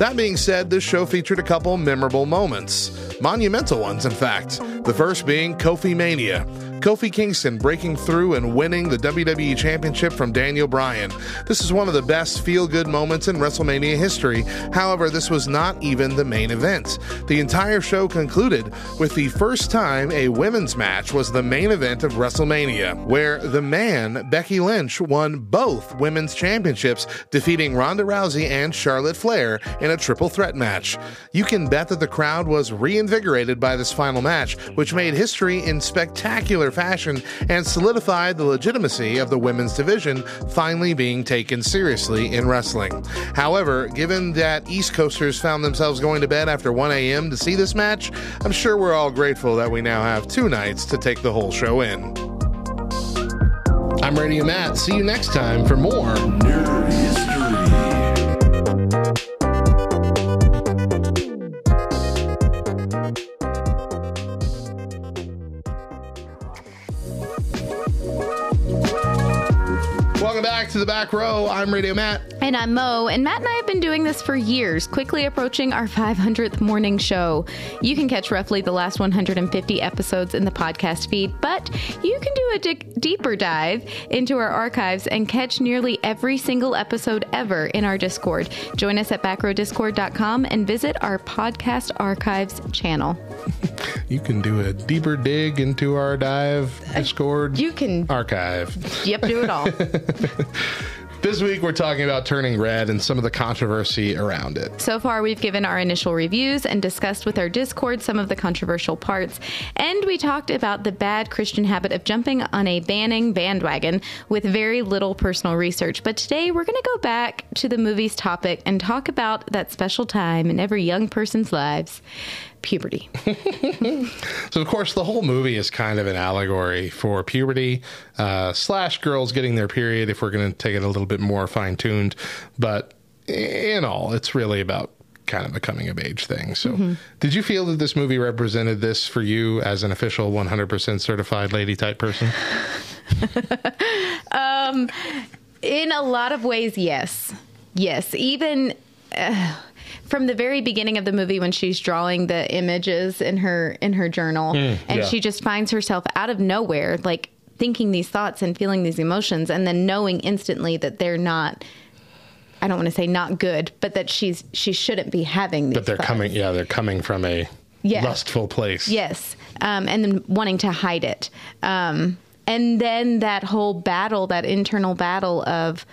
That being said, this show featured a couple memorable moments. Monumental ones, in fact. The first being Kofi Mania. Kofi Kingston breaking through and winning the WWE Championship from Daniel Bryan. This is one of the best feel good moments in WrestleMania history. However, this was not even the main event. The entire show concluded with the first time a women's match was the main event of WrestleMania, where the man, Becky Lynch, won both women's championships, defeating Ronda Rousey and Charlotte Flair in a triple threat match. You can bet that the crowd was reinvigorated by this final match, which made history in spectacular fashion and solidified the legitimacy of the women's division finally being taken seriously in wrestling. However, given that East Coasters found themselves going to bed after 1 a.m. to see this match, I'm sure we're all grateful that we now have two nights to take the whole show in. I'm Radio Matt. See you next time for more Nerd Welcome back to the back row. I'm Radio Matt. And I'm Mo, and Matt and I have been doing this for years, quickly approaching our 500th morning show. You can catch roughly the last 150 episodes in the podcast feed, but you can do a deeper dive into our archives and catch nearly every single episode ever in our Discord. Join us at backrowdiscord.com and visit our podcast archives channel. You can do a deeper dig into our dive uh, Discord You can, archive. yep, do it all. This week we're talking about Turning Red and some of the controversy around it. So far, we've given our initial reviews and discussed with our Discord some of the controversial parts. And we talked about the bad Christian habit of jumping on a banning bandwagon with very little personal research. But today, we're going to go back to the movie's topic and talk about that special time in every young person's lives puberty. So, of course, the whole movie is kind of an allegory for puberty uh, slash girls getting their period, if we're going to take it a little bit more fine tuned. But in all, it's really about kind of a coming of age thing. So, did you feel that this movie represented this for you as an official 100% certified lady type person? Um, in a lot of ways, yes. Yes. Even. Uh, from the very beginning of the movie when she's drawing the images in her in her journal Mm, and yeah. she just finds herself out of nowhere like thinking these thoughts and feeling these emotions and then knowing instantly that they're not I don't want to say not good but that she's she shouldn't be having these But they're thoughts. coming, yeah, they're coming from a Yeah. lustful place. Yes, um, and then wanting to hide it, um, and then that whole battle, that internal battle of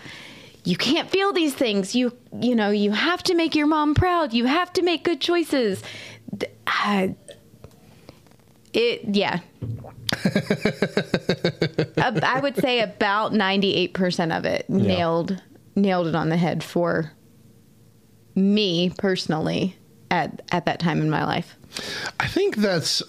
you can't feel these things. You you know you have to make your mom proud. You have to make good choices. I- uh, it yeah. I would say about ninety eight percent of it nailed nailed it on the head for me personally at at that time in my life. I think that's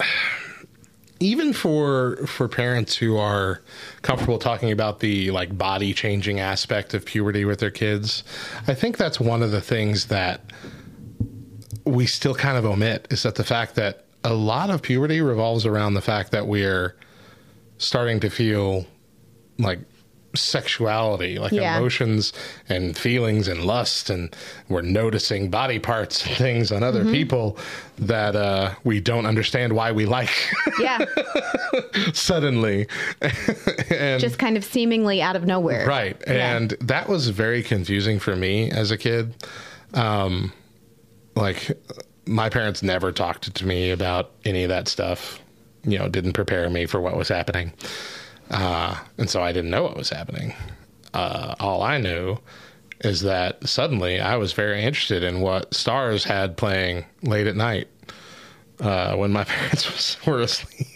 even for for parents who are comfortable talking about the like body changing aspect of puberty with their kids. I think that's one of the things that we still kind of omit is that the fact that a lot of puberty revolves around the fact that we're starting to feel like sexuality, like Yeah. emotions and feelings and lust, and we're noticing body parts and things on other people that uh, we don't understand why we like Yeah, suddenly. and just kind of seemingly out of nowhere. Right. Yeah. And that was very confusing for me as a kid. Um, like, my parents never talked to me about any of that stuff, you know, didn't prepare me for what was happening. Uh, and so I didn't know what was happening. Uh, all I knew is that suddenly I was very interested in what Starz had playing late at night uh, when my parents was, were asleep.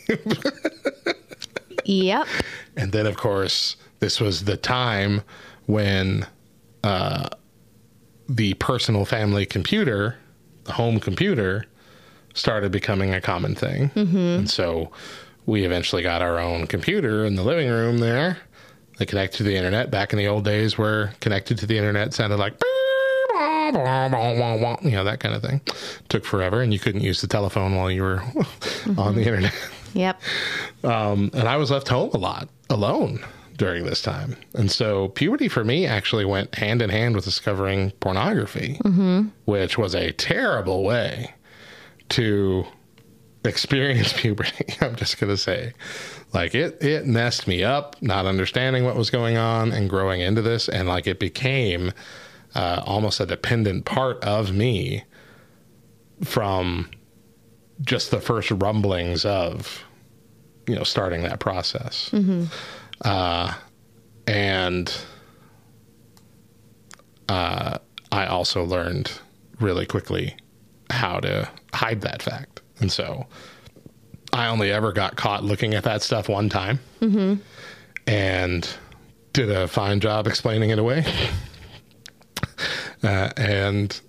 Yep. And then, of course, this was the time when uh, the personal family computer, the home computer, started becoming a common thing. And so we eventually got our own computer in the living room there that connected to the internet. Back in the old days, where connected to the internet sounded like. You know, that kind of thing. Took forever, and you couldn't use the telephone while you were on the internet. Yep. Um, and I was left home a lot alone during this time. And so puberty for me actually went hand in hand with discovering pornography, which was a terrible way to experience puberty. I'm just going to say, like it, it messed me up, not understanding what was going on and growing into this. And like it became uh, almost a dependent part of me from just the first rumblings of you know starting that process uh, and uh, i also learned really quickly how to hide that fact and so i only ever got caught looking at that stuff one time and did a fine job explaining it away uh, and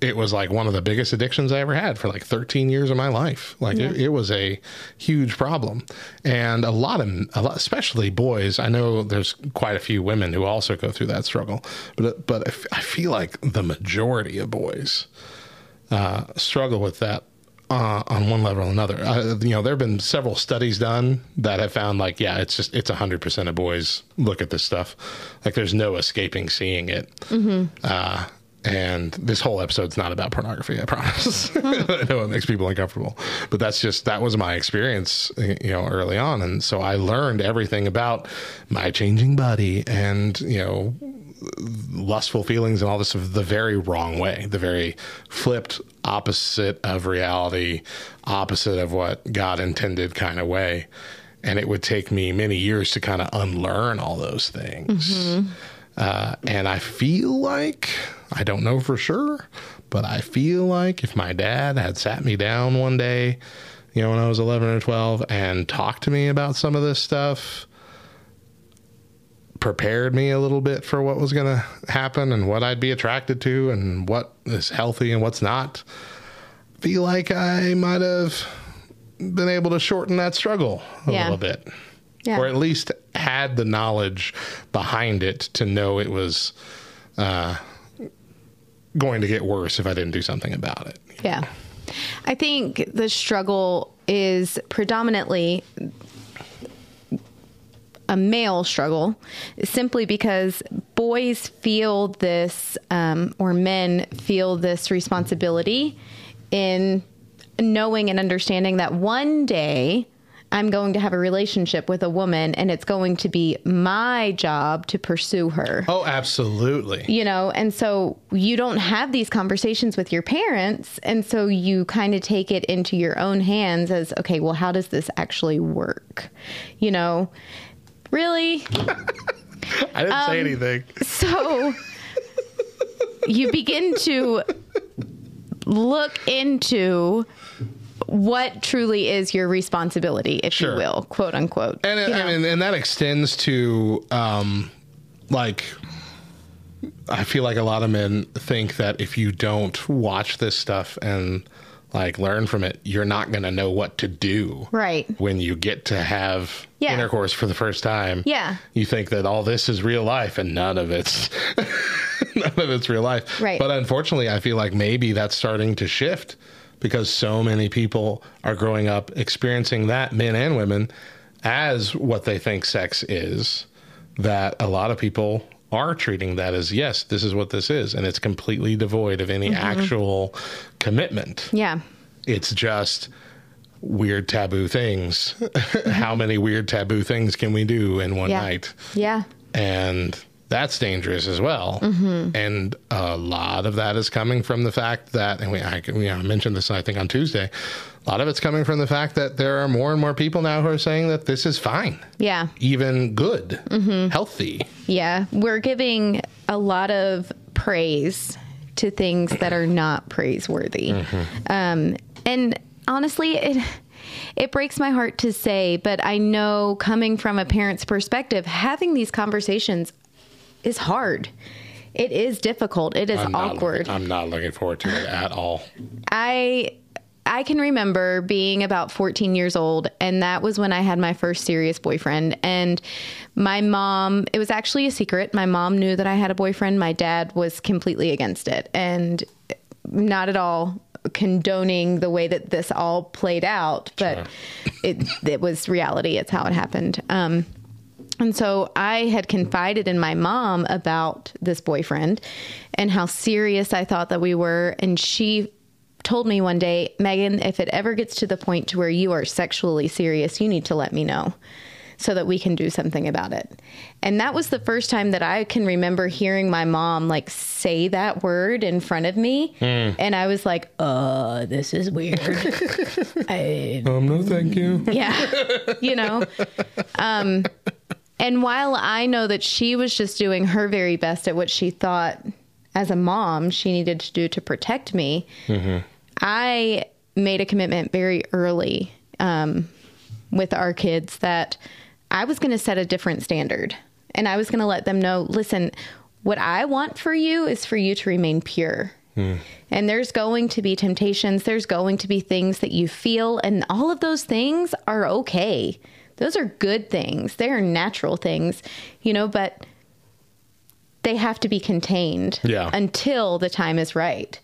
it was like one of the biggest addictions I ever had for like 13 years of my life. Like it, it was a huge problem, and a lot of, a lot, especially boys. I know there's quite a few women who also go through that struggle, but but I f- I feel like the majority of boys uh, struggle with that uh, on one level or another. Uh, you know, there have been several studies done that have found like, yeah, it's just it's hundred percent of boys look at this stuff. Like, there's no escaping seeing it. Uh, and this whole episode's not about pornography. I promise. I know it makes people uncomfortable, but that's just that was my experience, you know, early on, and so I learned everything about my changing body and you know lustful feelings and all this the very wrong way, the very flipped opposite of reality, opposite of what God intended kind of way. And it would take me many years to kind of unlearn all those things. Uh, and I feel like, I don't know for sure, but I feel like if my dad had sat me down one day, you know, when I was 11 or 12 and talked to me about some of this stuff, prepared me a little bit for what was going to happen and what I'd be attracted to and what is healthy and what's not. Feel like I might have been able to shorten that struggle a Yeah. little bit. Yeah. Or at least had the knowledge behind it to know it was uh, going to get worse if I didn't do something about it. Yeah. I think the struggle is predominantly a male struggle simply because boys feel this, um, or men feel this responsibility in knowing and understanding that one day I'm going to have a relationship with a woman and it's going to be my job to pursue her Oh, absolutely. you know and so you don't have these conversations with your parents and so you kind of take it into your own hands as okay well how does this actually work you know really I didn't say Um, anything. so you begin to look into what truly is your responsibility if Sure. you will quote unquote And you I mean, and that extends to um, like I feel like a lot of men think that if you don't watch this stuff and like learn from it, you're not going to know what to do. Right. When you get to have Yeah. intercourse for the first time. Yeah. You think that all this is real life and none of it's none of it's real life. Right. But unfortunately, I feel like maybe that's starting to shift because so many people are growing up experiencing that men and women as what they think sex is that a lot of people are treating that as yes this is what this is and it's completely devoid of any Mhm. actual commitment yeah it's just weird taboo things how many weird taboo things can we do in one Yeah. night yeah and that's dangerous as well. Mhm. And a lot of that is coming from the fact that, and we, I, you know, I mentioned this, I think, on Tuesday. A lot of it's coming from the fact that there are more and more people now who are saying that this is fine, yeah even good, Mhm. healthy. Yeah, we're giving a lot of praise to things that are not praiseworthy. Um, and honestly, it it breaks my heart to say, but I know coming from a parent's perspective, having these conversations is hard. It is difficult. It is I'm not- awkward. I'm not looking forward to it at all. I I can remember being about 14 years old and that was when I had my first serious boyfriend and my mom it was actually a secret. My mom knew that I had a boyfriend. My dad was completely against it and not at all condoning the way that this all played out, but it it was reality. It's how it happened. Um and so I had confided in my mom about this boyfriend and how serious I thought that we were. And she told me one day, Megan, if it ever gets to the point to where you are sexually serious, you need to let me know so that we can do something about it. And that was the first time that I can remember hearing my mom like say that word in front of me. And I was like, uh, this is weird. I, Um, no, thank you. yeah you know um and while i know that she was just doing her very best at what she thought as a mom she needed to do to protect me Mm-hmm. I made a commitment very early um, with our kids that i was going to set a different standard and i was going to let them know listen what i want for you is for you to remain pure And there's going to be temptations, there's going to be things that you feel, and all of those things are okay. Those are good things. They are natural things, you know, but they have to be contained Yeah. until the time is right.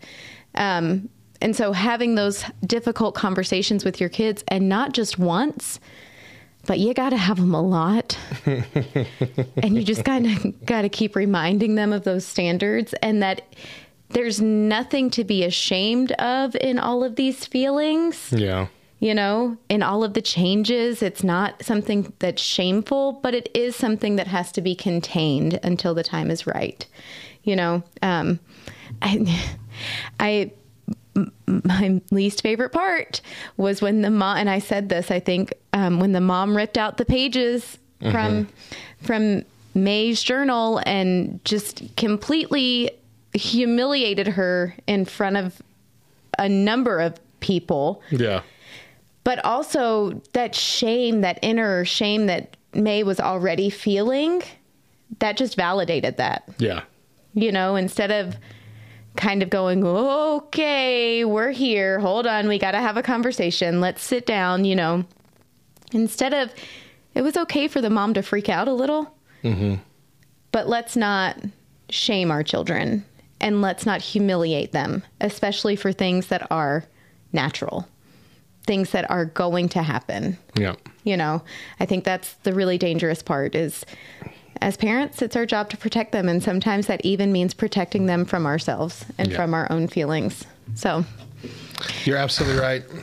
Um, and so having those difficult conversations with your kids, and not just once, but you got to have them a lot. and you just kind of got to keep reminding them of those standards and that there's nothing to be ashamed of in all of these feelings Yeah. you know, in all of the changes. It's not something that's shameful, but it is something that has to be contained until the time is right. You know, um, I, I, my least favorite part was when the mom, and I said this, I think, um, when the mom ripped out the pages from, from Mei's journal and just completely humiliated her in front of a number of people Yeah. but also that shame, that inner shame that May was already feeling, that just validated that. Yeah. You know, instead of kind of going, okay, we're here. Hold on. We got to have a conversation. Let's sit down, you know. Instead of, it was okay for the mom to freak out a little, Mm-hmm. but let's not shame our children and let's not humiliate them, especially for things that are natural, things that are going to happen. Yeah. You know, I think that's the really dangerous part is as parents, it's our job to protect them. And sometimes that even means protecting them from ourselves and Yeah. from our own feelings. So, You're absolutely right.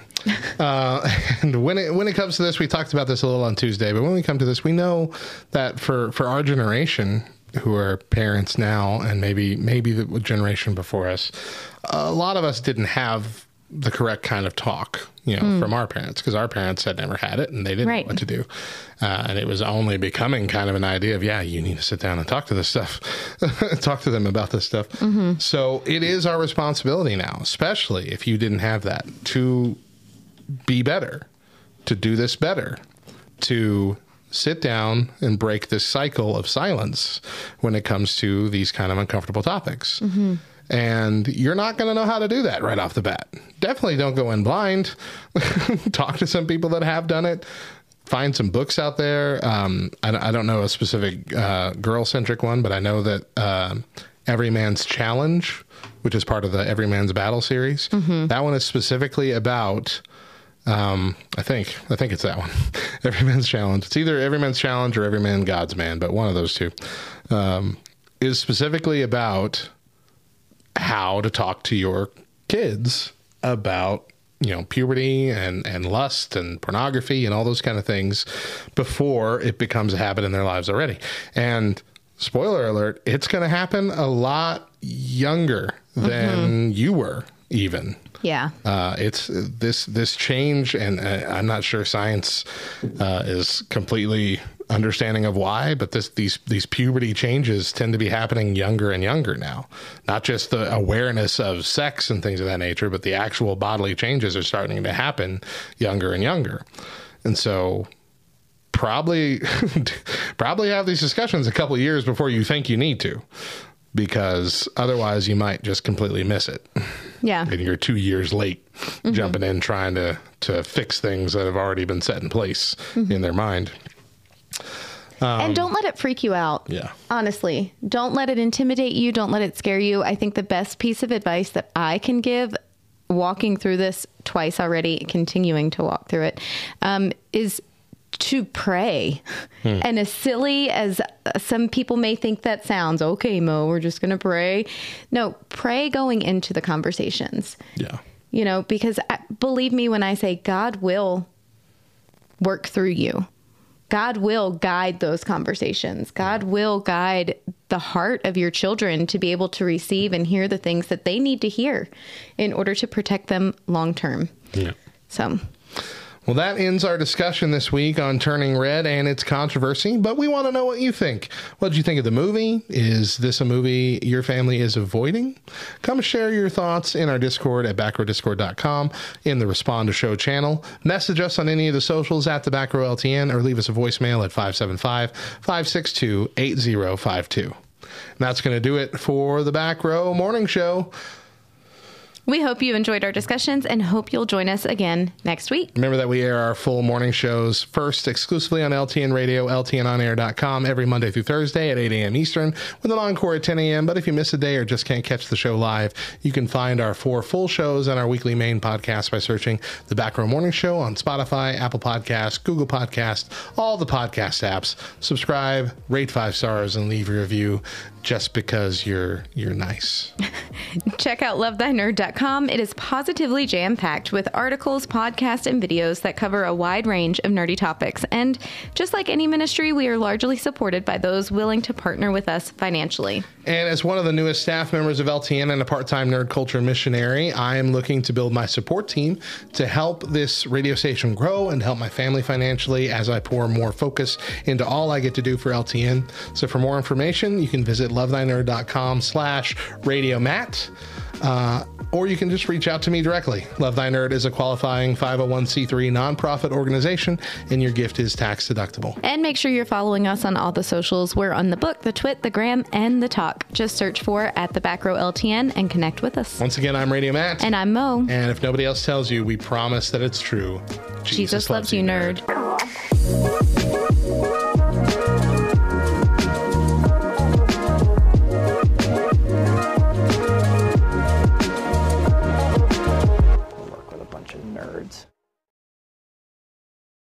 Uh, and when it when it comes to this, we talked about this a little on Tuesday, but when we come to this, we know that for for our generation, who are parents now, and maybe maybe the generation before us, a lot of us didn't have the correct kind of talk, you know, Mm. from our parents because our parents had never had it and they didn't Right. know what to do, uh, and it was only becoming kind of an idea of yeah, you need to sit down and talk to this stuff, talk to them about this stuff. So it is our responsibility now, especially if you didn't have that, to be better, to do this better, to sit down and break this cycle of silence when it comes to these kind of uncomfortable topics. And you're not going to know how to do that right off the bat. Definitely don't go in blind. Talk to some people that have done it. Find some books out there. Um, I, I don't know a specific uh, girl centric one, but I know that um Every Man's Challenge, which is part of the Every Man's Battle series, that one is specifically about um, I think I think it's that one. Every Man's Challenge. It's either Every Man's Challenge or Every Man God's Man, but one of those two um, is specifically about how to talk to your kids about you know puberty and and lust and pornography and all those kind of things before it becomes a habit in their lives already. And spoiler alert, it's going to happen a lot younger than mm-hmm. you were even. Yeah. Uh, it's this this change, and uh, I'm not sure science uh, is completely understanding of why, but this these these puberty changes tend to be happening younger and younger now. Not just the awareness of sex and things of that nature, but the actual bodily changes are starting to happen younger and younger, and so probably probably have these discussions a couple years before you think you need to because otherwise you might just completely miss it Yeah. and you're two years late mm-hmm. jumping in trying to to fix things that have already been set in place mm-hmm. in their mind. and um, don't let it freak you out. Yeah. Honestly, don't let it intimidate you. Don't let it scare you. I think the best piece of advice that I can give, walking through this twice already, continuing to walk through it, um, is to pray. Hmm. And as silly as some people may think that sounds, okay, Mo, we're just going to pray. No, pray going into the conversations. Yeah. You know, because I, believe me when I say God will work through you. God will guide those conversations. God hmm. will guide the heart of your children to be able to receive and hear the things that they need to hear in order to protect them long term. Yeah. So, Well, that ends our discussion this week on Turning Red and its controversy, but we want to know what you think. What did you think of the movie? Is this a movie your family is avoiding? Come share your thoughts in our Discord at backrowdiscord.com in the Respond to Show channel. Message us on any of the socials at the Back Row LTN or leave us a voicemail at 575 562 8052. And that's going to do it for the Back Row Morning Show. We hope you enjoyed our discussions and hope you'll join us again next week. Remember that we air our full morning shows first exclusively on LTN Radio, LTNOnAir.com every Monday through Thursday at 8 a.m. Eastern with an encore at 10 a.m. But if you miss a day or just can't catch the show live, you can find our four full shows and our weekly main podcast by searching The Back Row Morning Show on Spotify, Apple Podcasts, Google Podcasts, all the podcast apps. Subscribe, rate five stars, and leave a review just because you're you're nice. Check out lovethynerd.com. It is positively jam packed with articles, podcasts, and videos that cover a wide range of nerdy topics. And just like any ministry, we are largely supported by those willing to partner with us financially. And as one of the newest staff members of LTN and a part time nerd culture missionary, I am looking to build my support team to help this radio station grow and help my family financially as I pour more focus into all I get to do for LTN. So for more information, you can visit lovethynerd.com slash radio matt. Uh, or you can just reach out to me directly. Love Thy Nerd is a qualifying 501c3 nonprofit organization, and your gift is tax deductible. And make sure you're following us on all the socials. We're on the book, the twit, the gram, and the talk. Just search for at the back row LTN and connect with us. Once again, I'm Radio Matt. And I'm Mo. And if nobody else tells you, we promise that it's true. Jesus, Jesus loves, loves, you, nerd. nerd.